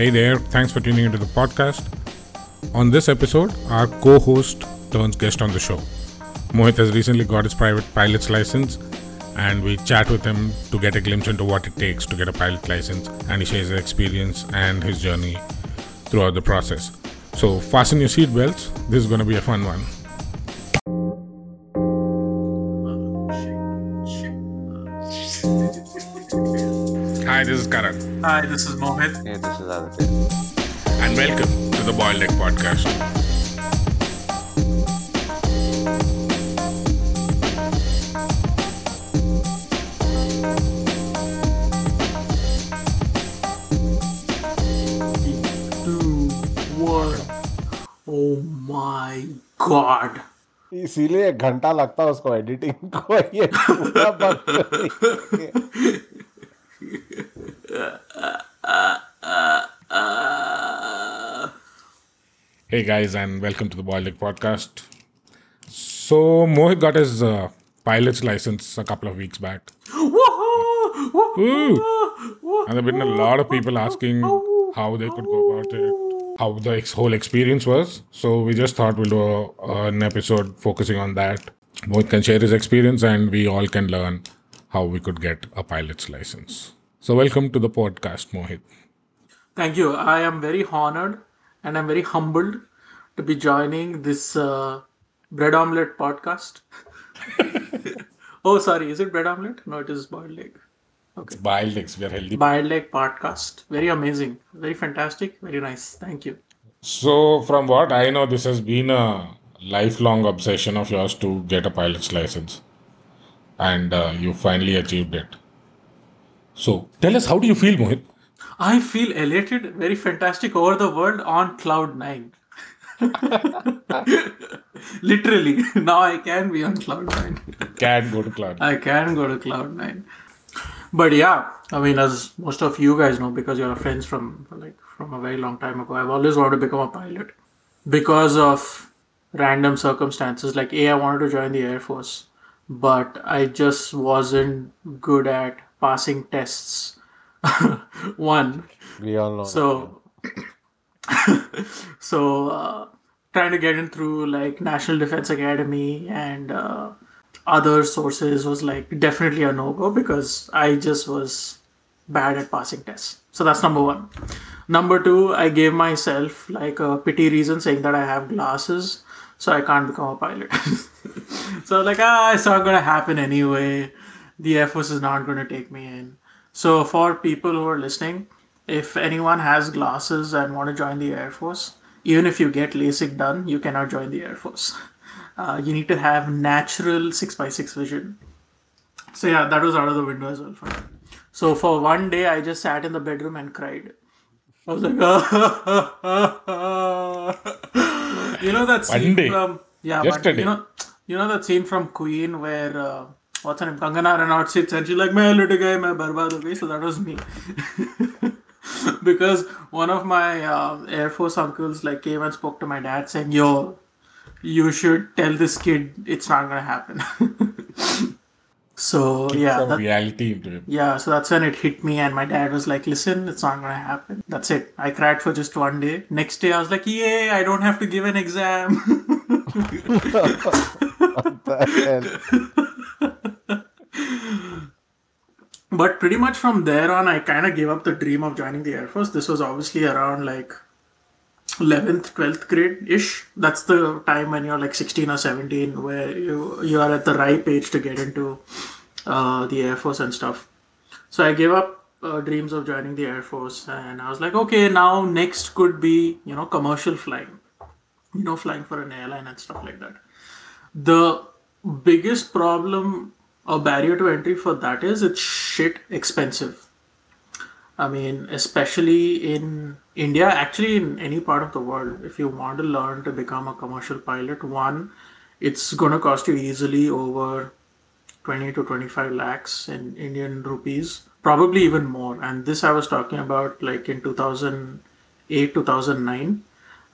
Hey there, thanks for tuning into the podcast. On this episode, our co host turns guest on the show. Mohit has recently got his private pilot's license, and we chat with him to get a glimpse into what it takes to get a pilot license, and he shares his experience and his journey throughout the process. So, fasten your seatbelts, this is going to be a fun one. Hi, this is Karan, Hi, this is Mohit. Hey, this is Aditya. and welcome to the Boiled Egg Podcast. Two, one. Oh my god. इसीलिए एक घंटा लगता है उसको editing को ये Hey guys, and welcome to the Boiled Egg Podcast. So Mohit got his uh, pilot's license a couple of weeks back, Woohoo! Woohoo! Ooh. and there've been a lot of people asking how they could go about it, how the ex- whole experience was. So we just thought we'll do a, an episode focusing on that. Mohit can share his experience, and we all can learn how we could get a pilot's license. So welcome to the podcast, Mohit. Thank you. I am very honored and I'm very humbled to be joining this uh, bread omelette podcast. oh, sorry. Is it bread omelette? No, it is boiled egg. It's Boiled Eggs. We are healthy. Boiled egg podcast. Very amazing. Very fantastic. Very nice. Thank you. So, from what I know, this has been a lifelong obsession of yours to get a pilot's license, and uh, you finally achieved it. So, tell us, how do you feel, Mohit? I feel elated, very fantastic over the world on cloud nine. Literally, now I can be on cloud nine. Can go to cloud. I can go to cloud nine. But yeah, I mean, as most of you guys know, because you're friends from like from a very long time ago, I've always wanted to become a pilot because of random circumstances. Like, a, I wanted to join the air force, but I just wasn't good at passing tests. One, We all know. so so uh, trying to get in through like national defense academy and uh, other sources was like definitely a no-go because i just was bad at passing tests. So that's number one. Number two i gave myself like a pity reason saying that i have glasses so i can't become a pilot. So like ah it's not gonna happen anyway. The air force is not gonna take me in so for people who are listening if anyone has glasses and want to join the air force even if you get lasik done you cannot join the air force. Uh, you need to have natural 6x6 vision. So yeah that was out of the window as well for me. So for one day i just sat in the bedroom and cried. I was like you know that scene from yeah but you know you know that scene from queen where uh, what's her name? Kangana Ranaut sits and she's like, "Main lit gaye, main barbaad ho gayi." So that was me. because one of my uh, Air Force uncles like came and spoke to my dad saying, "Yo, you should tell this kid it's not gonna happen." so yeah, that, reality. Yeah, so that's when it hit me, and my dad was like, "Listen, it's not gonna happen." That's it. I cried for just one day. Next day, I was like, "Yay! I don't have to give an exam." but pretty much from there on i kind of gave up the dream of joining the air force. This was obviously around like 11th 12th grade ish that's the time when you're like 16 or 17 where you you are at the ripe age to get into uh, the air force and stuff. So i gave up uh, dreams of joining the air force and i was like okay now next could be you know commercial flying you know flying for an airline and stuff like that. The biggest problem or barrier to entry for that is it's shit expensive I mean, especially in India, actually in any part of the world, if you want to learn to become a commercial pilot, one, it's going to cost you easily over 20 to 25 lakhs in Indian rupees, probably even more. And this I was talking about like in 2008, 2009.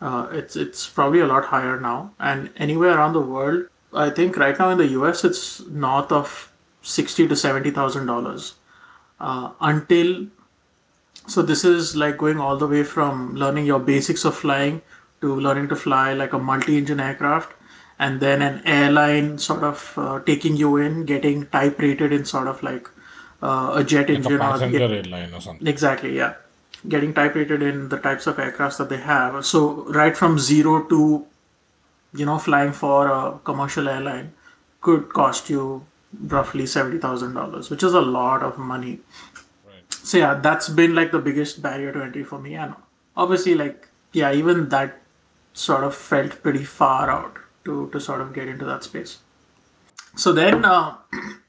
Uh, it's it's probably a lot higher now. And anywhere around the world, I think right now in the US, it's north of sixty to seventy thousand dollars uh, until. So this is like going all the way from learning your basics of flying to learning to fly like a multi-engine aircraft, and then an airline sort of uh, taking you in, getting type rated in sort of like uh, a jet Like a engine or passenger airline or something. Exactly, yeah. Getting type rated in the types of aircrafts that they have. So right from zero to, you know, flying for a commercial airline could cost you roughly seventy thousand dollars, which is a lot of money. Right. So yeah, that's been like the biggest barrier to entry for me, and obviously, like yeah, even that sort of felt pretty far out to to sort of get into that space. So then, uh,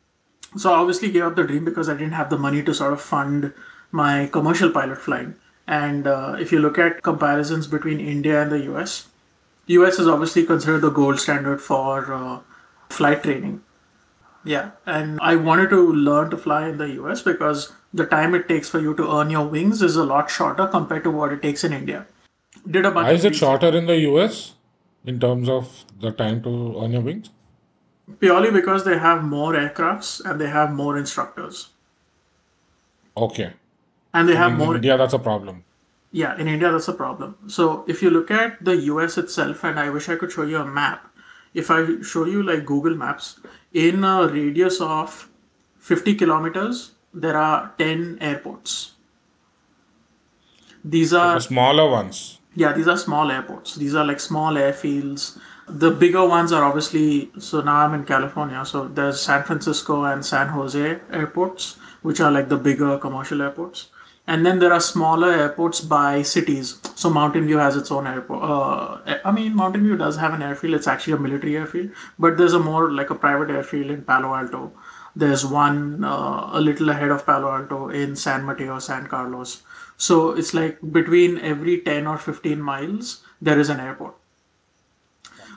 so I obviously gave up the dream because I didn't have the money to sort of fund my commercial pilot flying. And uh, if you look at comparisons between India and the US, US is obviously considered the gold standard for uh, flight training. Yeah, and I wanted to learn to fly in the US because the time it takes for you to earn your wings is a lot shorter compared to what it takes in India. Did a bunch Why of is it shorter in the US in terms of the time to earn your wings? purely because they have more aircrafts and they have more instructors Okay. and they have In more India, that's a problem. Yeah, in India, that's a problem. So if you look at the US itself, and I wish I could show you a map, if I show you like Google Maps, in a radius of 50 kilometers, there are 10 airports. These are The smaller ones. yeah, these are small airports. These are like small airfields. The bigger ones are obviously so now I'm in California, so there's San Francisco and San Jose airports, which are like the bigger commercial airports. And then there are smaller airports by cities. So Mountain View has its own airport. Uh, I mean, Mountain View does have an airfield. It's actually a military airfield, but there's a more like a private airfield in Palo Alto. There's one uh, a little ahead of Palo Alto in San Mateo, San Carlos. So it's like between every 10 or 15 miles, there is an airport.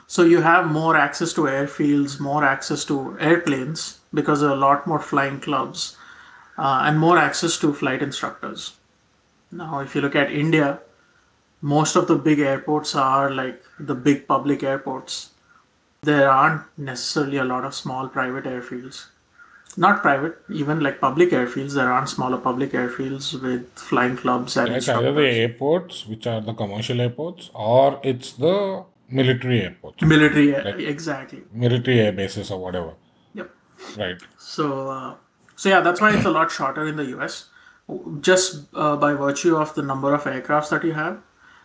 So you have more access to airfields, more access to airplanes because there are a lot more flying clubs, uh, and more access to flight instructors. Now, if you look at India, most of the big airports are like the big public airports. There aren't necessarily a lot of small private airfields. Not private, even like public airfields. There aren't smaller public airfields with flying clubs and It's either the airports, which are the commercial airports, or it's the military airports, Military, air, exactly. military air bases or whatever. Yep. Right. So, uh, so yeah, that's why it's a lot shorter in the US, just uh, by virtue of the number of aircrafts that you have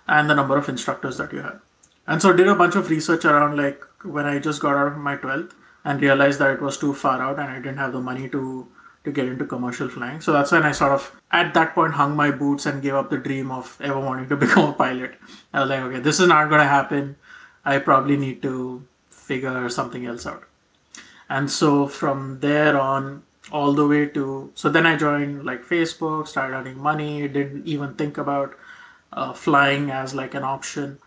and the number of instructors that you have. And so, I did a bunch of research around like when I just got out of my twelfth and realized that it was too far out and I didn't have the money to to get into commercial flying. So that's when I sort of at that point hung my boots and gave up the dream of ever wanting to become a pilot. I was like, okay, this is not going to happen. I probably need to figure something else out and so from there on all the way to so then i joined like facebook started earning money didn't even think about uh, flying as like an option.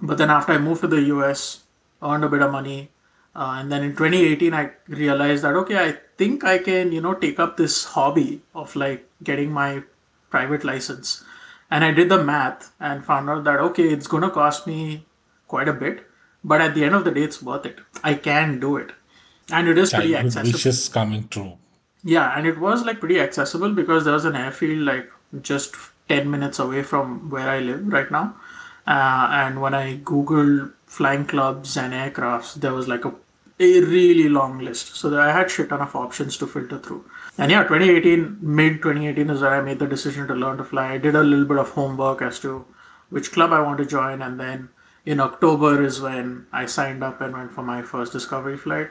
But then after i moved to the us earned a bit of money uh, and then in 2018 i realized that okay i think i can you know take up this hobby of like getting my private license. And i did the math and found out that okay it's going to cost me quite a bit but at the end of the day it's worth it. I can do it and it is pretty accessible wishes coming true. yeah, and it was like pretty accessible because there was an airfield like just 10 minutes away from where I live right now. Uh, and when I googled flying clubs and aircrafts, there was like a, a really long list. So that I had shit ton of options to filter through. And yeah, 2018, mid 2018 is where I made the decision to learn to fly. I did a little bit of homework as to which club I want to join. And then in October is when I signed up and went for my first discovery flight.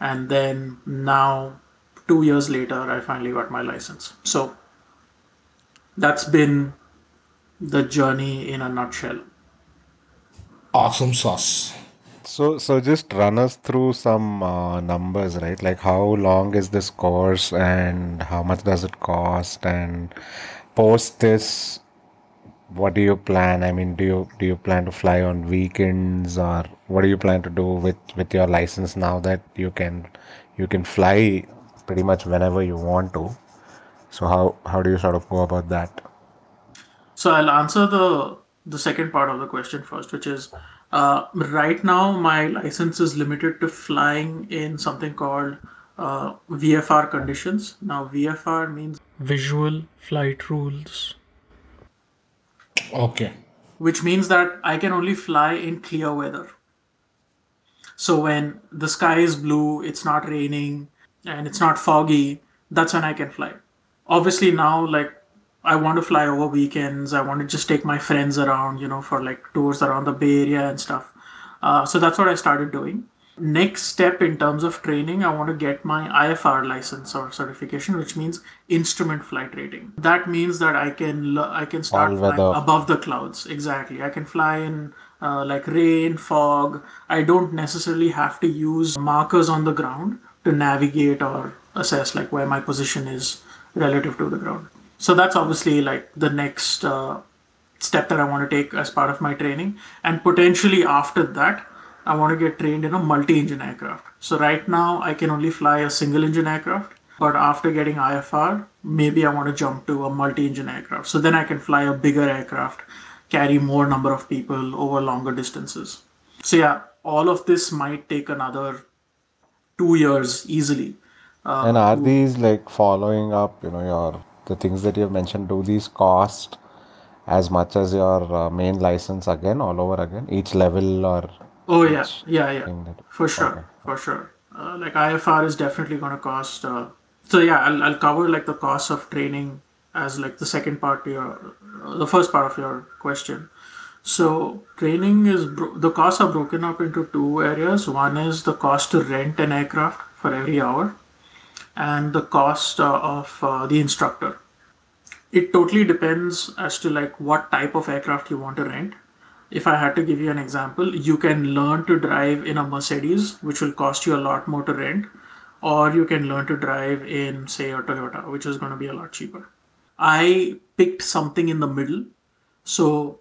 And then now two years later, I finally got my license. So that's been the journey in a nutshell. Awesome sauce. So, so just run us through some uh, numbers, right? Like how long is this course and how much does it cost? And post this, what do you plan? I mean, do you do you plan to fly on weekends or what do you plan to do with with your license now that you can you can fly pretty much whenever you want to? So how how do you sort of go about that? So I'll answer the the second part of the question first, which is uh, right now my license is limited to flying in something called uh, VFR conditions. Now, VFR means visual flight rules, Okay. which means that I can only fly in clear weather. So when the sky is blue, it's not raining, and it's not foggy, that's when I can fly. Obviously, now, like, I want to fly over weekends. I want to just take my friends around, you know, for like tours around the Bay Area and stuff. Uh, so that's what I started doing. Next step in terms of training, I want to get my IFR license or certification, which means instrument flight rating. That means that I can I can start flying above the clouds. Exactly, I can fly in uh, like rain, fog. I don't necessarily have to use markers on the ground to navigate or assess like where my position is relative to the ground. So that's obviously like the next uh, step that I want to take as part of my training. And potentially after that, I want to get trained in a multi engine aircraft. So right now, I can only fly a single engine aircraft. But after getting IFR, maybe I want to jump to a multi engine aircraft. So then I can fly a bigger aircraft, carry more number of people over longer distances. So yeah, all of this might take another two years easily. Uh, And are these like following up, you know, your the things that you've mentioned, do these cost as much as your uh, main license again, all over again, each level or Oh yeah, yeah, yeah, for sure, for sure. Uh, like IFR is definitely going to cost. Uh, so yeah, I'll, I'll cover like the cost of training as like the second part to your, uh, the first part of your question. So training is bro- the costs are broken up into two areas. One is the cost to rent an aircraft for every hour, and the cost uh, of uh, the instructor. It totally depends as to like what type of aircraft you want to rent if I had to give you an example, you can learn to drive in a Mercedes, which will cost you a lot more to rent, or you can learn to drive in, say, a Toyota, which is going to be a lot cheaper. I picked something in the middle, so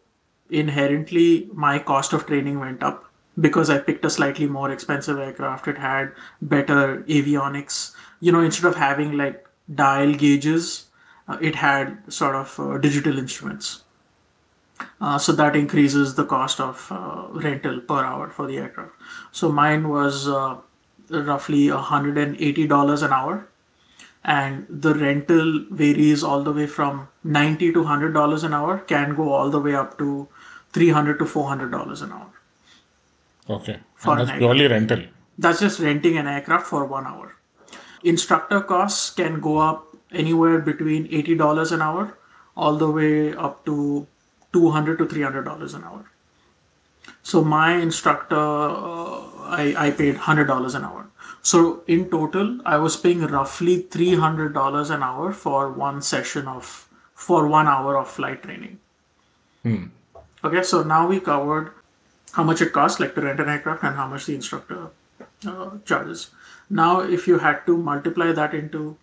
inherently my cost of training went up because I picked a slightly more expensive aircraft. It had better avionics. You know, instead of having like dial gauges, uh, it had sort of uh, digital instruments. Uh, so that increases the cost of uh, rental per hour for the aircraft. So mine was uh, roughly $180 an hour. And the rental varies all the way from 90 to $100 an hour, can go all the way up to 300 to $400 an hour. Okay. For and that's purely rental. That's just renting an aircraft for one hour. Instructor costs can go up anywhere between $80 an hour all the way up to 200 to 300 dollars an hour. So my instructor uh, I, I paid 100 dollars an hour. So in total i was paying roughly 300 dollars an hour for one session of for one hour of flight training. Okay so now we covered how much it costs like to rent an aircraft and how much the instructor uh, charges. Now if you had to multiply that into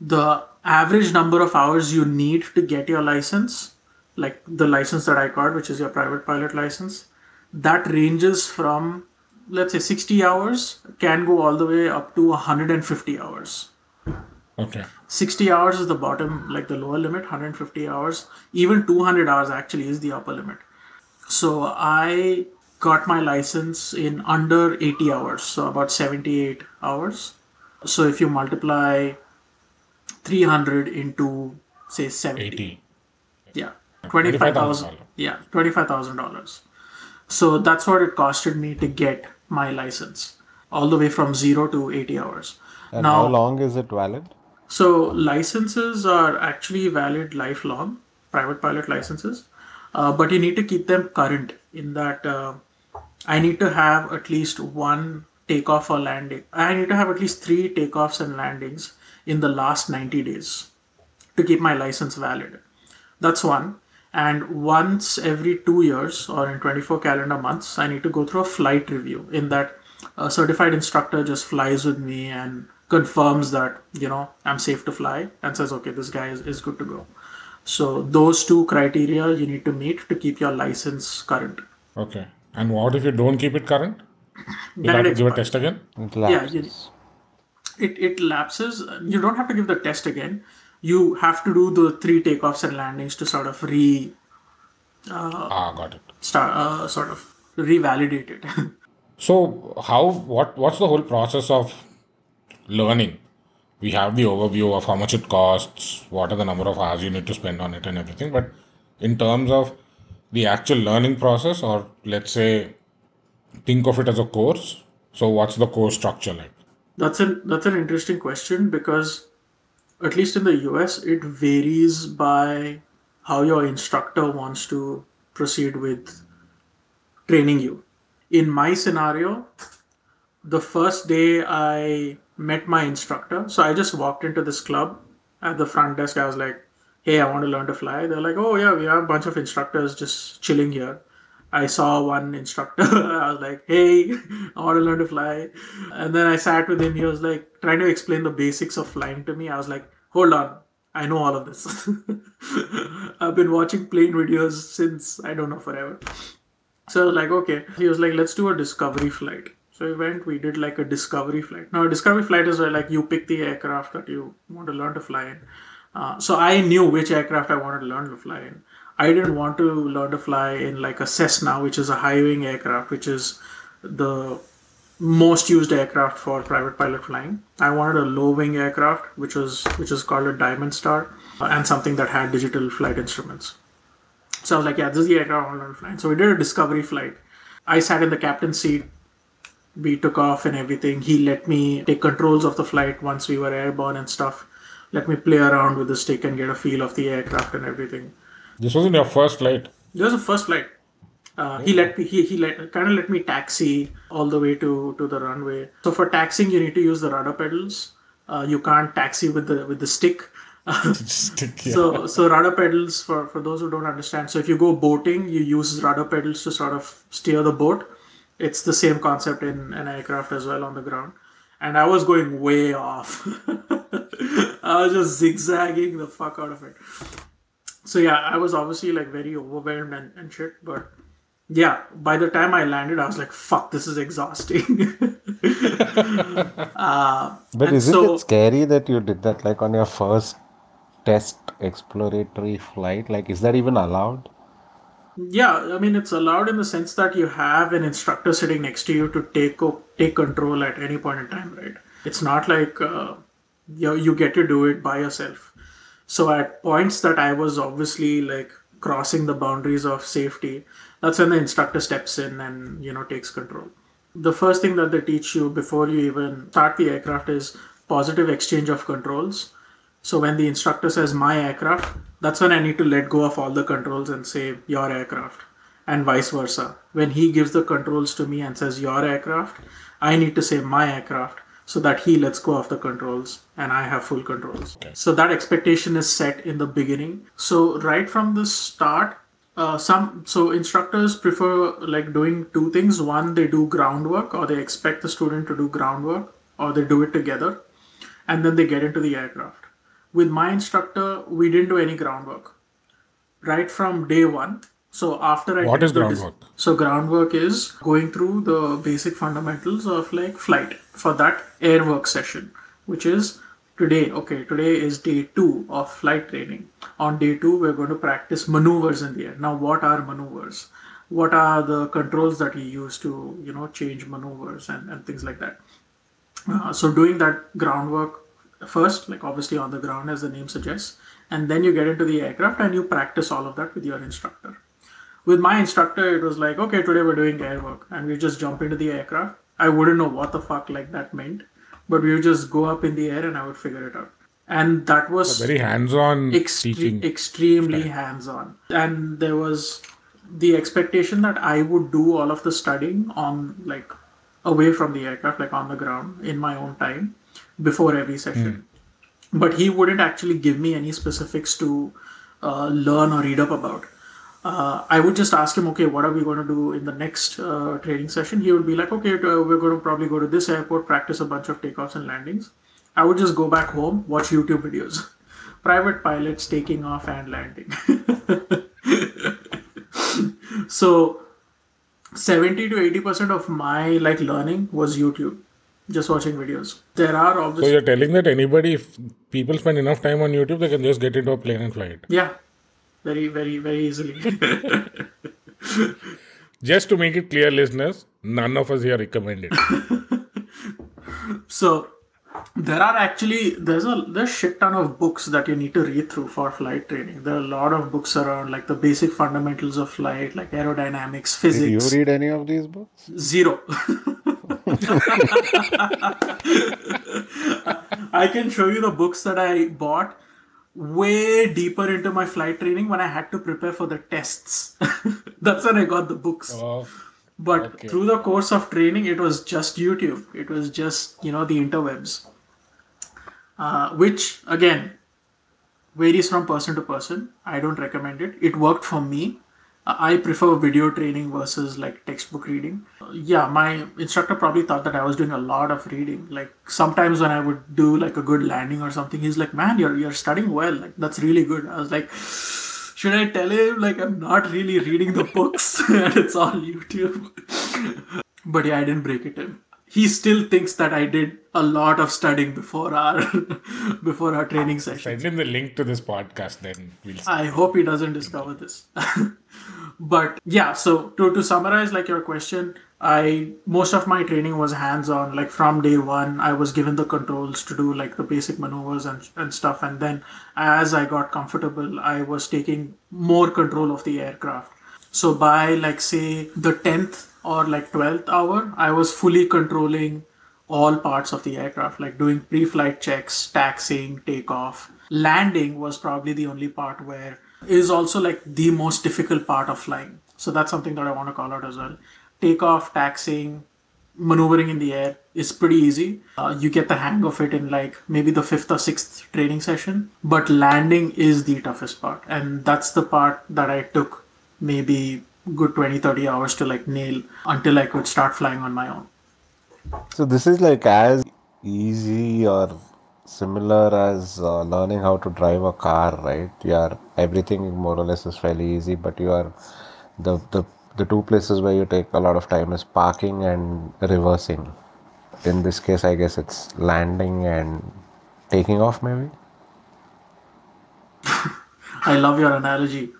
the average number of hours you need to get your license like the license that I got, which is your private pilot license, that ranges from let's say 60 hours, can go all the way up to 150 hours. Okay. 60 hours is the bottom, like the lower limit, 150 hours. Even 200 hours actually is the upper limit. So I got my license in under 80 hours, so about 78 hours. So if you multiply 300 into say 70, 80. Twenty-five thousand. Yeah, twenty-five thousand dollars. So that's what it costed me to get my license, all the way from zero to eighty hours. And now, how long is it valid? so licenses are actually valid lifelong, private pilot licenses, uh, but you need to keep them current. In that, uh, I need to have at least one takeoff or landing. I need to have at least three takeoffs and landings in the last ninety days to keep my license valid. That's one. And once every two years or in 24 calendar months, I need to go through a flight review. In that, a certified instructor just flies with me and confirms that, you know, I'm safe to fly and says, okay, this guy is, is good to go. So, those two criteria you need to meet to keep your license current. Okay. And what if you don't keep it current? You have to give a test again? It Yeah, you- It, it lapses. You don't have to give the test again. You have to do the three takeoffs and landings to sort of re Ah, got it. start, uh, sort of revalidate it. So how what what's the whole process of learning, we have the overview of how much it costs, what are the number of hours you need to spend on it, and everything. But in terms of the actual learning process, or let's say, think of it as a course. So, what's the course structure like? That's an that's an interesting question because at least in the US it varies by how your instructor wants to proceed with training you. In my scenario, the first day I met my instructor, so I just walked into this club at the front desk. I was like, "Hey, I want to learn to fly." They're like, "Oh yeah, we have a bunch of instructors just chilling here." I saw one instructor. I was like, "Hey, I want to learn to fly," and then I sat with him. He was like trying to explain the basics of flying to me. I was like, "Hold on, I know all of this. I've been watching plane videos since I don't know forever." So I was like, "Okay." He was like, "Let's do a discovery flight." So we went. We did like a discovery flight. Now, a discovery flight is where like you pick the aircraft that you want to learn to fly in. Uh, so I knew which aircraft I wanted to learn to fly in. I didn't want to learn to fly in like a Cessna, which is a high wing aircraft, which is the most used aircraft for private pilot flying. I wanted a low wing aircraft, which was which is called a Diamond Star, uh, and something that had digital flight instruments. So I was like, yeah, this is the aircraft I want to to fly. So we did a discovery flight. I sat in the captain's seat. We took off and everything. He let me take controls of the flight once we were airborne and stuff. Let me play around with the stick and get a feel of the aircraft and everything. This wasn't your first flight. This was the first flight. Uh, he let me he, he let kind of let me taxi all the way to to the runway. So for taxiing, you need to use the rudder pedals. Uh, you can't taxi with the with the stick. Stick, yeah. so so rudder pedals for for those who don't understand. So if you go boating, you use rudder pedals to sort of steer the boat. It's the same concept in an aircraft as well on the ground. And I was going way off. I was just zigzagging the fuck out of it so yeah i was obviously like very overwhelmed and, and shit but yeah by the time i landed i was like fuck this is exhausting uh, But isn't so it scary that you did that like on your first test exploratory flight? Like, is that even allowed? yeah i mean it's allowed in the sense that you have an instructor sitting next to you to take o- take control at any point in time right it's not like uh, you, you get to do it by yourself so at points that i was obviously like crossing the boundaries of safety that's when the instructor steps in and you know takes control. The first thing that they teach you before you even start the aircraft is positive exchange of controls. So when the instructor says my aircraft, that's when I need to let go of all the controls and say your aircraft, and vice versa. When he gives the controls to me and says your aircraft, I need to say my aircraft so that he lets go of the controls and I have full controls. So that expectation is set in the beginning. So right from the start, uh, some so instructors prefer like doing two things. One, they do groundwork, or they expect the student to do groundwork, or they do it together, and then they get into the aircraft with my instructor, we didn't do any groundwork. Right from day one. So after I What did is the dis- groundwork? so groundwork is going through the basic fundamentals of like flight for that airwork session, which is today. Okay, today is day two of flight training. On day two, we're going to practice maneuvers in the air. Now, what are maneuvers? What are the controls that you use to you know change maneuvers and, and things like that? Uh, so doing that groundwork first, like obviously on the ground as the name suggests, and then you get into the aircraft and you practice all of that with your instructor. With my instructor, it was like, okay, today we're doing air work, and we just jump into the aircraft. I wouldn't know what the fuck like that meant, but we would just go up in the air and I would figure it out. And that was a Very hands-on extre- teaching. extremely hands-on. And there was the expectation that i would do all of the studying on like away from the aircraft like on the ground in my own time before every session. But he wouldn't actually give me any specifics to uh, learn or read up about uh, I would just ask him, okay, what are we going to do in the next uh, training session? He would be like, okay, uh, we're going to probably go to this airport, practice a bunch of takeoffs and landings. I would just go back home, watch YouTube videos. Private pilots taking off and landing. so 70 to 80% of my like learning was YouTube, just watching videos. There are obviously. So you're telling that anybody, if people spend enough time on YouTube, they can just get into a plane and fly it. yeah, very very very easily. Just to make it clear, listeners, none of us here recommend it. so there are actually there's a there's shit ton of books that you need to read through for flight training. There are a lot of books around like the basic fundamentals of flight, like aerodynamics, physics. Did you read any of these books? Zero. I can show you the books that I bought way deeper into my flight training when I had to prepare for the tests. That's when I got the books. Oh, But Okay. through the course of training, it was just YouTube. It was just, you know, the interwebs. Uh, which, again, varies from person to person. I don't recommend it. It worked for me. I prefer video training versus like textbook reading. Yeah, my instructor probably thought that I was doing a lot of reading. Like sometimes when I would do like a good landing or something, he's like, "Man, you're you're studying well. Like that's really good." I was like, should I tell him like I'm not really reading the books and it's all YouTube? but yeah, I didn't break it him. He still thinks that I did a lot of studying before our before our training session. send him the link to this podcast, then we'll see. I hope he doesn't discover this. But yeah, so to, to summarize like your question, I most of my training was hands on. Like from day one, I was given the controls to do like the basic maneuvers and, and stuff. And then as I got comfortable, I was taking more control of the aircraft. So by like say the 10th or like 12th hour, I was fully controlling all parts of the aircraft, like doing pre-flight checks, taxiing, takeoff. Landing was probably the only part where is also like the most difficult part of flying. So that's something that I want to call out as well. Takeoff, taxiing, maneuvering in the air is pretty easy. Uh, you get the hang of it in like maybe the fifth or sixth training session. But landing is the toughest part. And that's the part that I took maybe good 20 30 hours to like nail until I could start flying on my own. So this is like as easy or similar as uh, learning how to drive a car, right? You are everything more or less is fairly easy, but you are the the the two places where you take a lot of time is parking and reversing. In this case, I guess it's landing and taking off, maybe. I love your analogy.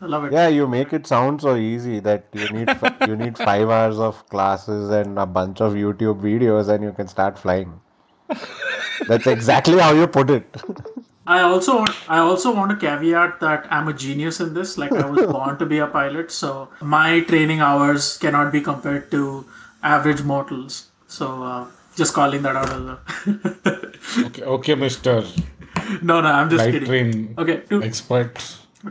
I love it. Yeah, you make it sound so easy that you need fi- you need five hours of classes and a bunch of YouTube videos, and you can start flying. That's exactly how you put it. I also I also want to caveat that I'm a genius in this. Like I was born to be a pilot, so my training hours cannot be compared to average mortals. So uh, just calling that out as a Okay, okay, Mister no, no, I'm just Light kidding. Train Okay, to expert.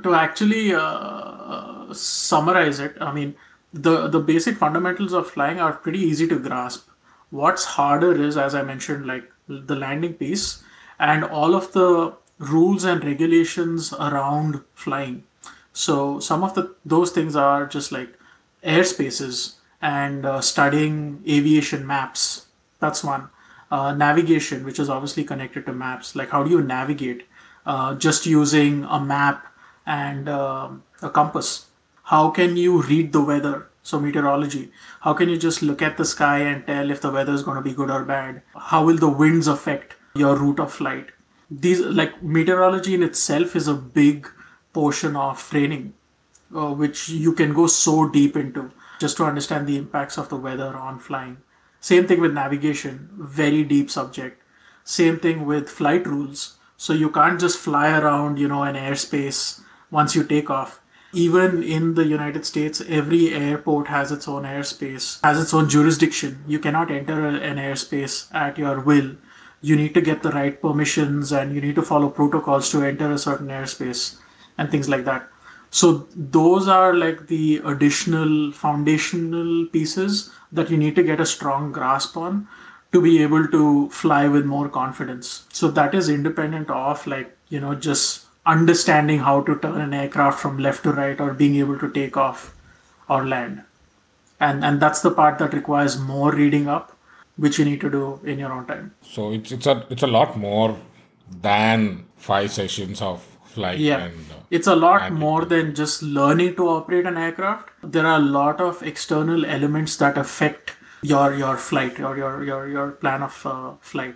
to actually uh, summarize it, I mean, the the basic fundamentals of flying are pretty easy to grasp. What's harder is, as I mentioned, like the landing piece and all of the rules and regulations around flying. So some of the those things are just like airspaces and uh, studying aviation maps. That's one. Uh, navigation, which is obviously connected to maps. Like how do you navigate? Uh, just using a map and um a compass. How can you read the weather? So meteorology. How can you just look at the sky and tell if the weather is going to be good or bad? How will the winds affect your route of flight? These like meteorology in itself is a big portion of training uh, which you can go so deep into just to understand the impacts of the weather on flying. Same thing with navigation, very deep subject. Same thing with flight rules. So you can't just fly around, you know, an airspace once you take off. Even in the United States, every airport has its own airspace, has its own jurisdiction. You cannot enter an airspace at your will. You need to get the right permissions and you need to follow protocols to enter a certain airspace and things like that. So those are like the additional foundational pieces that you need to get a strong grasp on to be able to fly with more confidence. So that is independent of like, you know, just understanding how to turn an aircraft from left to right or being able to take off or land. And and that's the part that requires more reading up, which you need to do in your own time. So it's it's a it's a lot more than five sessions of flight Yeah. and uh, It's a lot and- more than just learning to operate an aircraft. There are a lot of external elements that affect your your flight or your your your plan of uh, flight.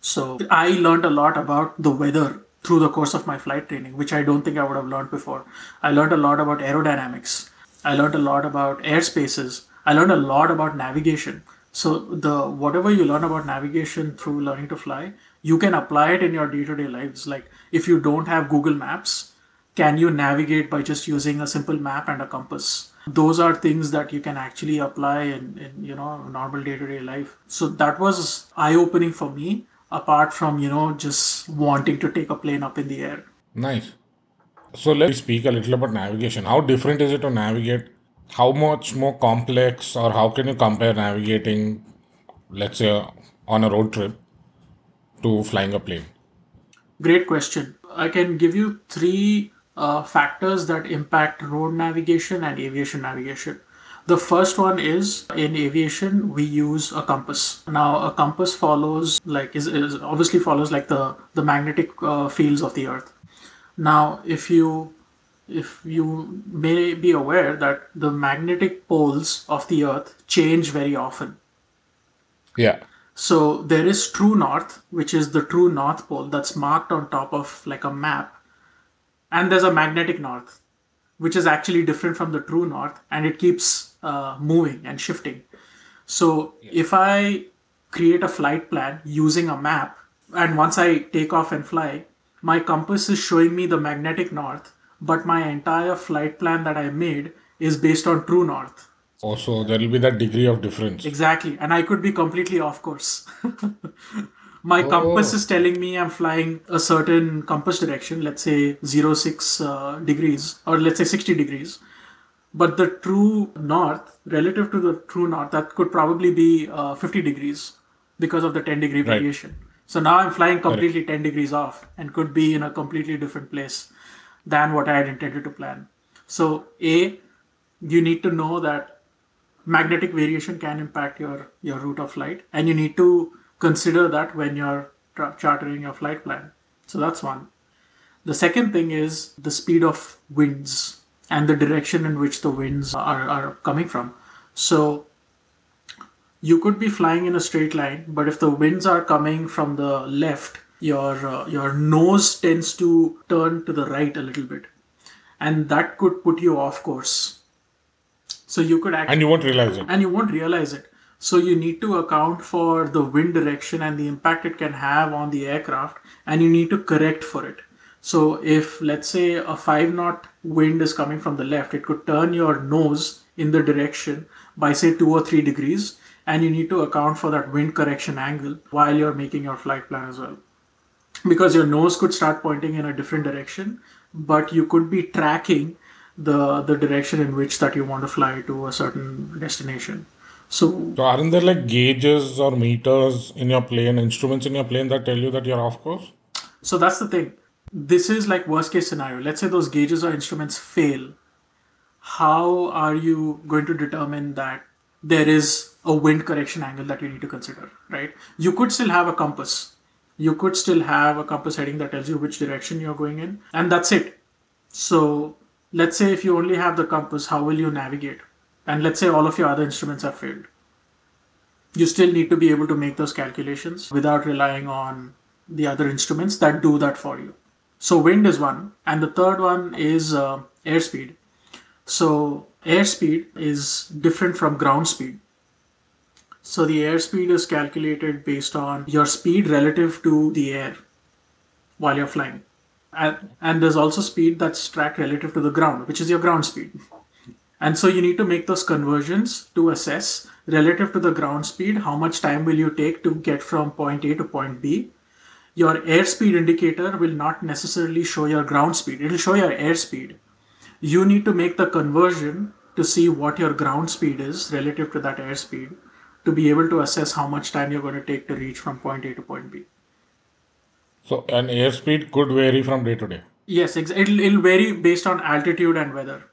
So I learned a lot about the weather through the course of my flight training, which I don't think I would have learned before. I learned a lot about aerodynamics. I learned a lot about airspaces. I learned a lot about navigation. So the whatever you learn about navigation through learning to fly, you can apply it in your day-to-day lives. Like if you don't have Google Maps, can you navigate by just using a simple map and a compass? Those are things that you can actually apply in, in you know normal day-to-day life. So that was eye-opening for me, apart from you know just wanting to take a plane up in the air. Nice. So let's speak a little about navigation. How different is it to navigate? How much more complex, or how can you compare navigating, let's say, on a road trip to flying a plane? Great question. I can give you three uh, factors that impact road navigation and aviation navigation. The first one is in aviation we use a compass. Now a compass follows like is, is obviously follows like the the magnetic uh, fields of the earth. Now if you if you may be aware that the magnetic poles of the earth change very often. Yeah. So there is true north, which is the true north pole that's marked on top of like a map. And there's a magnetic north, which is actually different from the true north and it keeps uh, moving and shifting. So if I create a flight plan using a map, and once I take off and fly, my compass is showing me the magnetic north, but my entire flight plan that I made is based on true north. Also, there will be that degree of difference. Exactly. And I could be completely off course. My compass is telling me I'm flying a certain compass direction, let's say 06 uh, degrees, or let's say 60 degrees. But the true north, relative to the true north, that could probably be uh, 50 degrees because of the 10 degree Right. variation. So now I'm flying completely 10 degrees off and could be in a completely different place than what I had intended to plan. So, A, you need to know that magnetic variation can impact your your route of flight and you need to consider that when you're tra- chartering your flight plan. So that's one. The second thing is the speed of winds and the direction in which the winds are, are coming from. So you could be flying in a straight line but if the winds are coming from the left your uh, your nose tends to turn to the right a little bit and that could put you off course so you could actually And you won't realize it. and you won't realize it. So you need to account for the wind direction and the impact it can have on the aircraft, and you need to correct for it. So if let's say a five knot wind is coming from the left, it could turn your nose in the direction by say two or three degrees, and you need to account for that wind correction angle while you're making your flight plan as well because your nose could start pointing in a different direction but you could be tracking the the direction in which that you want to fly to a certain destination. So So, aren't there like gauges or meters in your plane, instruments in your plane that tell you that you're off course? so that's the thing. This is like worst case scenario. Let's say those gauges or instruments fail. How are you going to determine that there is a wind correction angle that you need to consider right? You could still have a compass you could still have a compass heading that tells you which direction you're going in and that's it so let's say if you only have the compass how will you navigate and let's say all of your other instruments have failed you still need to be able to make those calculations without relying on the other instruments that do that for you. So wind is one, and the third one is uh, airspeed. So airspeed is different from ground speed. So the airspeed is calculated based on your speed relative to the air while you're flying. And, and there's also speed that's tracked relative to the ground, which is your ground speed. And so you need to make those conversions to assess relative to the ground speed how much time will you take to get from point A to point B. Your airspeed indicator will not necessarily show your ground speed, it will show your airspeed. You need to make the conversion to see what your ground speed is relative to that airspeed to be able to assess how much time you're going to take to reach from point A to point B. So, an airspeed could vary from day to day. Yes, ex- it'll, it'll vary based on altitude and weather.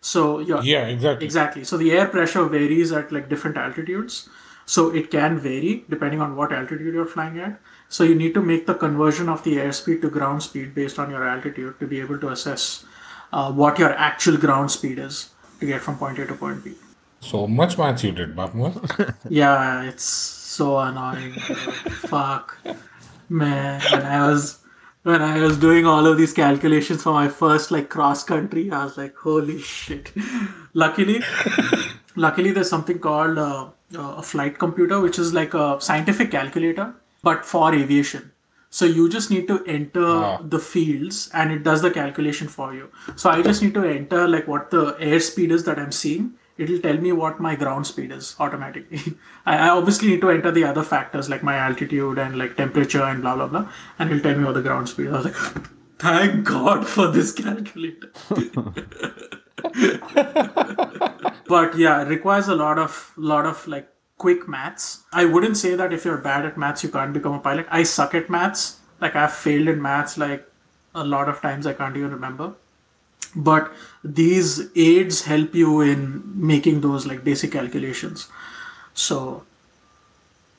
So your Yeah, exactly. Exactly. So the air pressure varies at like different altitudes. So it can vary depending on what altitude you're flying at. So you need to make the conversion of the airspeed to ground speed based on your altitude to be able to assess uh, what your actual ground speed is to get from point A to point B. So much maths you did, Bapma. Yeah, it's so annoying. Fuck, man. When I was when I was doing all of these calculations for my first like cross country, I was like, holy shit. luckily, luckily there's something called uh, uh, a flight computer, which is like a scientific calculator, but for aviation. So you just need to enter Ah. the fields and it does the calculation for you. So I just need to enter like what the airspeed is that I'm seeing. It'll tell me what my ground speed is automatically. I, I obviously need to enter the other factors like my altitude and like temperature and blah blah blah, and it'll tell me what the ground speed. is. I was like, thank God for this calculator. but yeah, it requires a lot of lot of like quick maths. I wouldn't say that if you're bad at maths you can't become a pilot. I suck at maths. Like I've failed in maths like a lot of times I can't even remember. But these aids help you in making those like basic calculations. So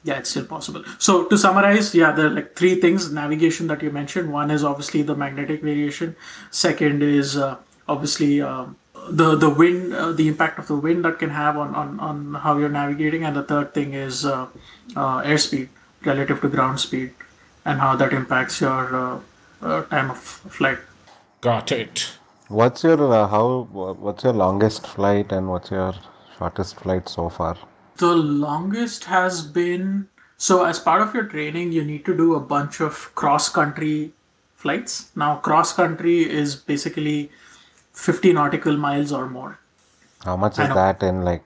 yeah, it's still possible. So to summarize, yeah, there are like three things navigation that you mentioned. One is obviously the magnetic variation. Second is uh, obviously um, the the wind, uh, the impact of the wind that can have on on, on how you're navigating. And the third thing is uh, uh, airspeed relative to ground speed and how that impacts your uh, uh, time of flight. Got it. What's your uh, how? What's your longest flight and what's your shortest flight so far? The longest has been so as part of your training, you need to do a bunch of cross country flights. Now, cross country is basically 50 nautical miles or more. How much is that in like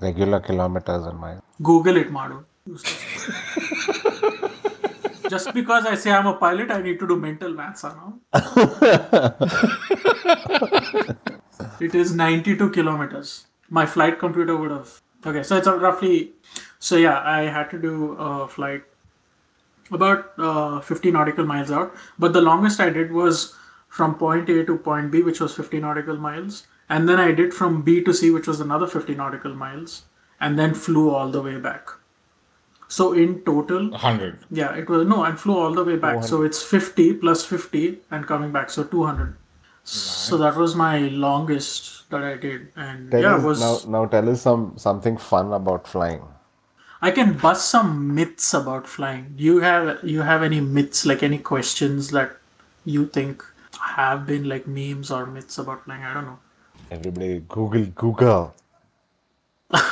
regular kilometers and miles? Google it, Madu. Just because I say I'm a pilot, I need to do mental maths now. it is 92 kilometers. My flight computer would have. Okay, so it's roughly. So yeah, I had to do a flight about uh, 50 nautical miles out. But the longest I did was from point A to point B, which was 50 nautical miles. And then I did from B to C, which was another 50 nautical miles. And then flew all the way back. So in total, 100. yeah, it was no, and flew all the way back. So it's 50 plus 50 and coming back, so 200. So that was my longest that I did, and Tell yeah, us, it was. now, now tell us some something fun about flying. I can bust some myths about flying. Do you have you have any myths, like any questions that you think have been like memes or myths about flying? I don't know. Everybody, Google, Google.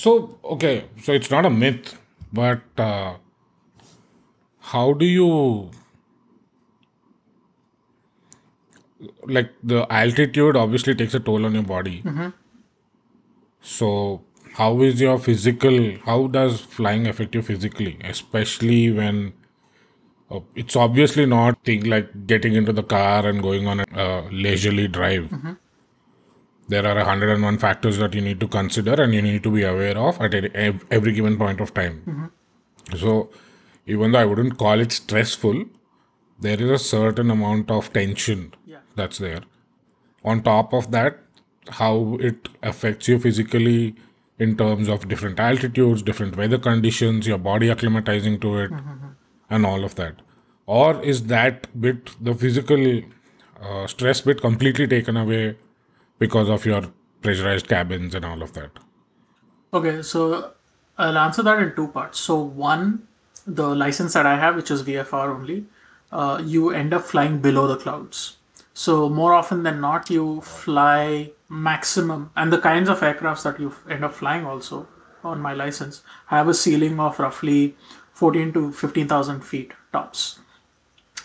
So, okay, so it's not a myth, but uh, how do you like the altitude obviously takes a toll on your body. So, how is your physical? How does flying affect you physically, especially when uh, it's obviously not thing like getting into the car and going on a uh, leisurely drive. There are 101 factors that you need to consider and you need to be aware of at every given point of time. So, even though I wouldn't call it stressful, there is a certain amount of tension Yeah. that's there. On top of that, how it affects you physically in terms of different altitudes, different weather conditions, your body acclimatizing to it, and all of that. Or is that bit, the physical uh, stress bit, completely taken away because of your pressurized cabins and all of that? Okay, so I'll answer that in two parts. So one, the license that I have, which is VFR only, uh, you end up flying below the clouds. So more often than not, you fly maximum, and the kinds of aircrafts that you end up flying also on my license have a ceiling of roughly 14 to 15,000 feet tops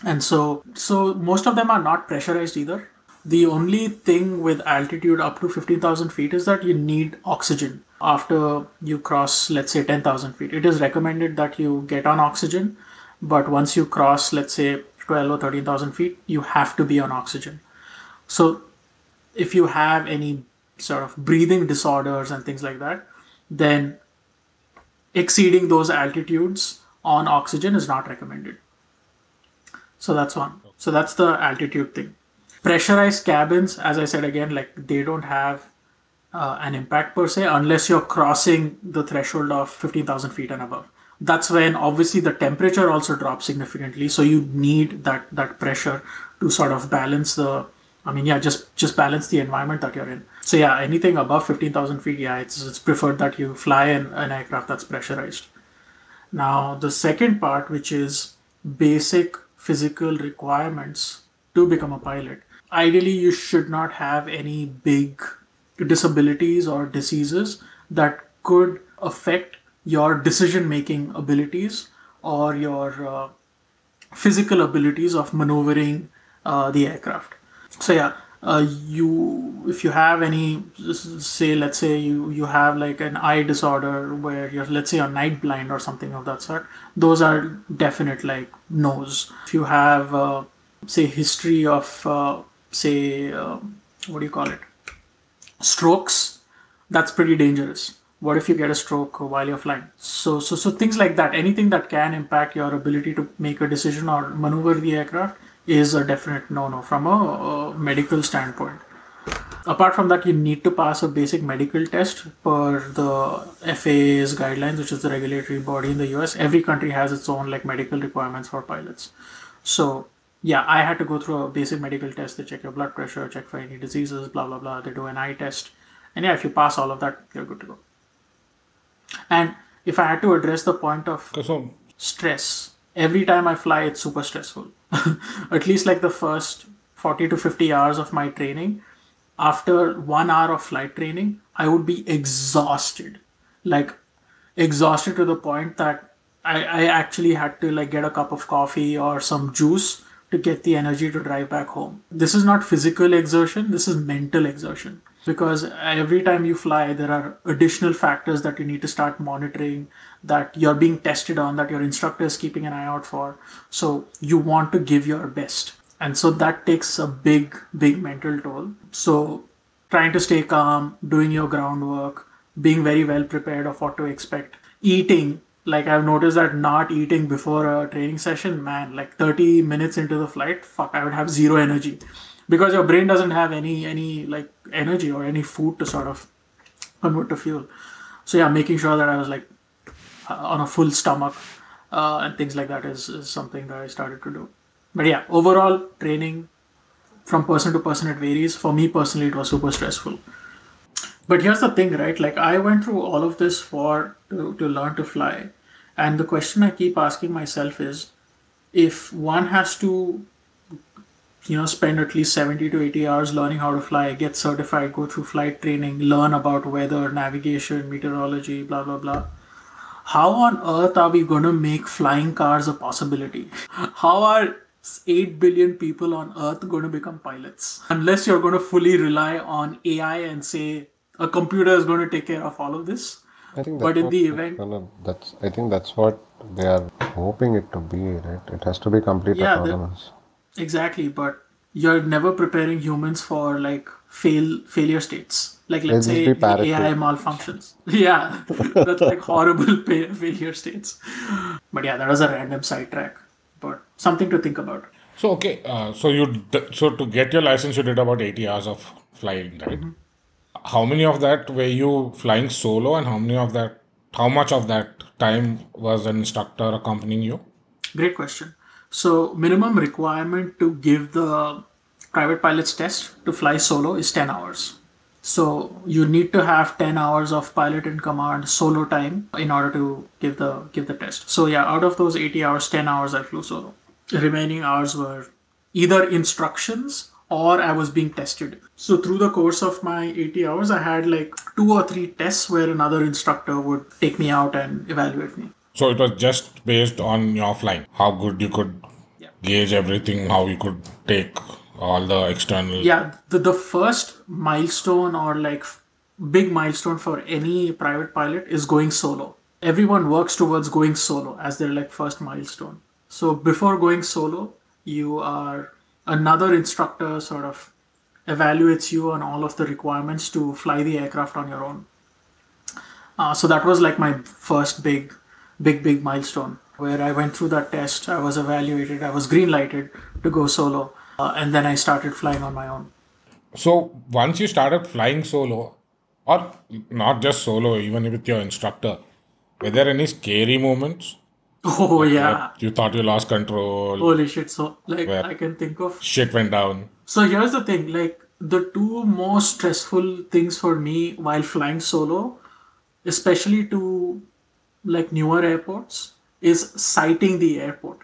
and so so most of them are not pressurized either the only thing with altitude up to 15000 feet is that you need oxygen after you cross let's say 10000 feet it is recommended that you get on oxygen but once you cross let's say 12 or 13000 feet you have to be on oxygen so if you have any sort of breathing disorders and things like that then exceeding those altitudes on oxygen is not recommended so that's one. So that's the altitude thing. Pressurized cabins, as I said again, like they don't have uh, an impact per se unless you're crossing the threshold of 15,000 feet and above. That's when obviously the temperature also drops significantly. So you need that that pressure to sort of balance the. I mean, yeah, just just balance the environment that you're in. So yeah, anything above 15,000 feet, yeah, it's it's preferred that you fly in an aircraft that's pressurized. Now, the second part, which is basic physical requirements to become a pilot. Ideally you should not have any big disabilities or diseases that could affect your decision making abilities or your uh, physical abilities of maneuvering uh, the aircraft. So yeah, uh, you if you have any say let's say you you have like an eye disorder where you're let's say a night blind or something of that sort, those are definite like no's. If you have uh, say history of uh, say um, what do you call it? Strokes, that's pretty dangerous. What if you get a stroke while you're flying? So so so things like that. Anything that can impact your ability to make a decision or maneuver the aircraft is a definite no no from a, a medical standpoint. Apart from that you need to pass a basic medical test per the FAA's guidelines which is the regulatory body in the US every country has its own like medical requirements for pilots. So yeah I had to go through a basic medical test they check your blood pressure check for any diseases blah blah blah they do an eye test and yeah if you pass all of that you're good to go and if I had to address the point of So, stress, every time I fly, it's super stressful. At least like the first 40 to 50 hours of my training, after one hour of flight training, I would be exhausted. Like, exhausted to the point that I, I actually had to like get a cup of coffee or some juice to get the energy to drive back home. This is not physical exertion, this is mental exertion. Because every time you fly there are additional factors that you need to start monitoring that you're being tested on that your instructor is keeping an eye out for. So you want to give your best. And so that takes a big big mental toll. So trying to stay calm doing your groundwork being very well prepared of what to expect eating like i've noticed that not eating before a training session man like 30 minutes into the flight fuck i would have zero energy because your brain doesn't have any any like energy or any food to sort of convert to fuel. So yeah, making sure that I was like uh, on a full stomach uh, and things like that is, is something that I started to do. But yeah, overall training from person to person it varies. For me personally, it was super stressful. But here's the thing, right? Like I went through all of this for to, to learn to fly, and the question I keep asking myself is, if one has to you know spend at least 70 to 80 hours learning how to fly get certified go through flight training learn about weather navigation meteorology blah blah blah how on earth are we going to make flying cars a possibility? How are 8 billion people on earth going to become pilots? Unless you're going to fully rely on ai and say a computer is going to take care of all of this I think but in what the event gonna- that's I think that's what they are hoping it to be, right? It has to be complete Yeah, autonomous. Exactly, but you're never preparing humans for like fail failure states. Like let's say the AI malfunctions. Yeah, that's like horrible failure states. But yeah, that was a random sidetrack, but something to think about. so okay. Uh, so you so to get your license, you did about eighty hours of flying, right? How many of that were you flying solo, and how many of that, how much of that time was an instructor accompanying you? Great question. So minimum requirement to give the private pilot's test to fly solo is 10 hours. So you need to have 10 hours of pilot in command solo time in order to give the give the test. So yeah, out of those 80 hours, 10 hours I flew solo. Remaining hours were either instructions or I was being tested. So through the course of my 80 hours, I had like two or three tests where another instructor would take me out and evaluate me. So it was just based on your flying, how good you could Yeah. gauge everything, how you could take all the external. yeah the, the first milestone or like big milestone for any private pilot is going solo everyone works towards going solo as their like first milestone so before going solo you are another instructor sort of evaluates you on all of the requirements to fly the aircraft on your own. Uh, so that was like my first big big big milestone. Where i went through that test i was evaluated i was green lighted to go solo uh, and then i started flying on my own. So once you started flying solo, or not just solo, even with your instructor, were there any scary moments? Oh yeah you thought you lost control, holy shit so like Where? i can think of shit went down. so here's the thing like the two most stressful things for me while flying solo especially to like newer airports is sighting the airport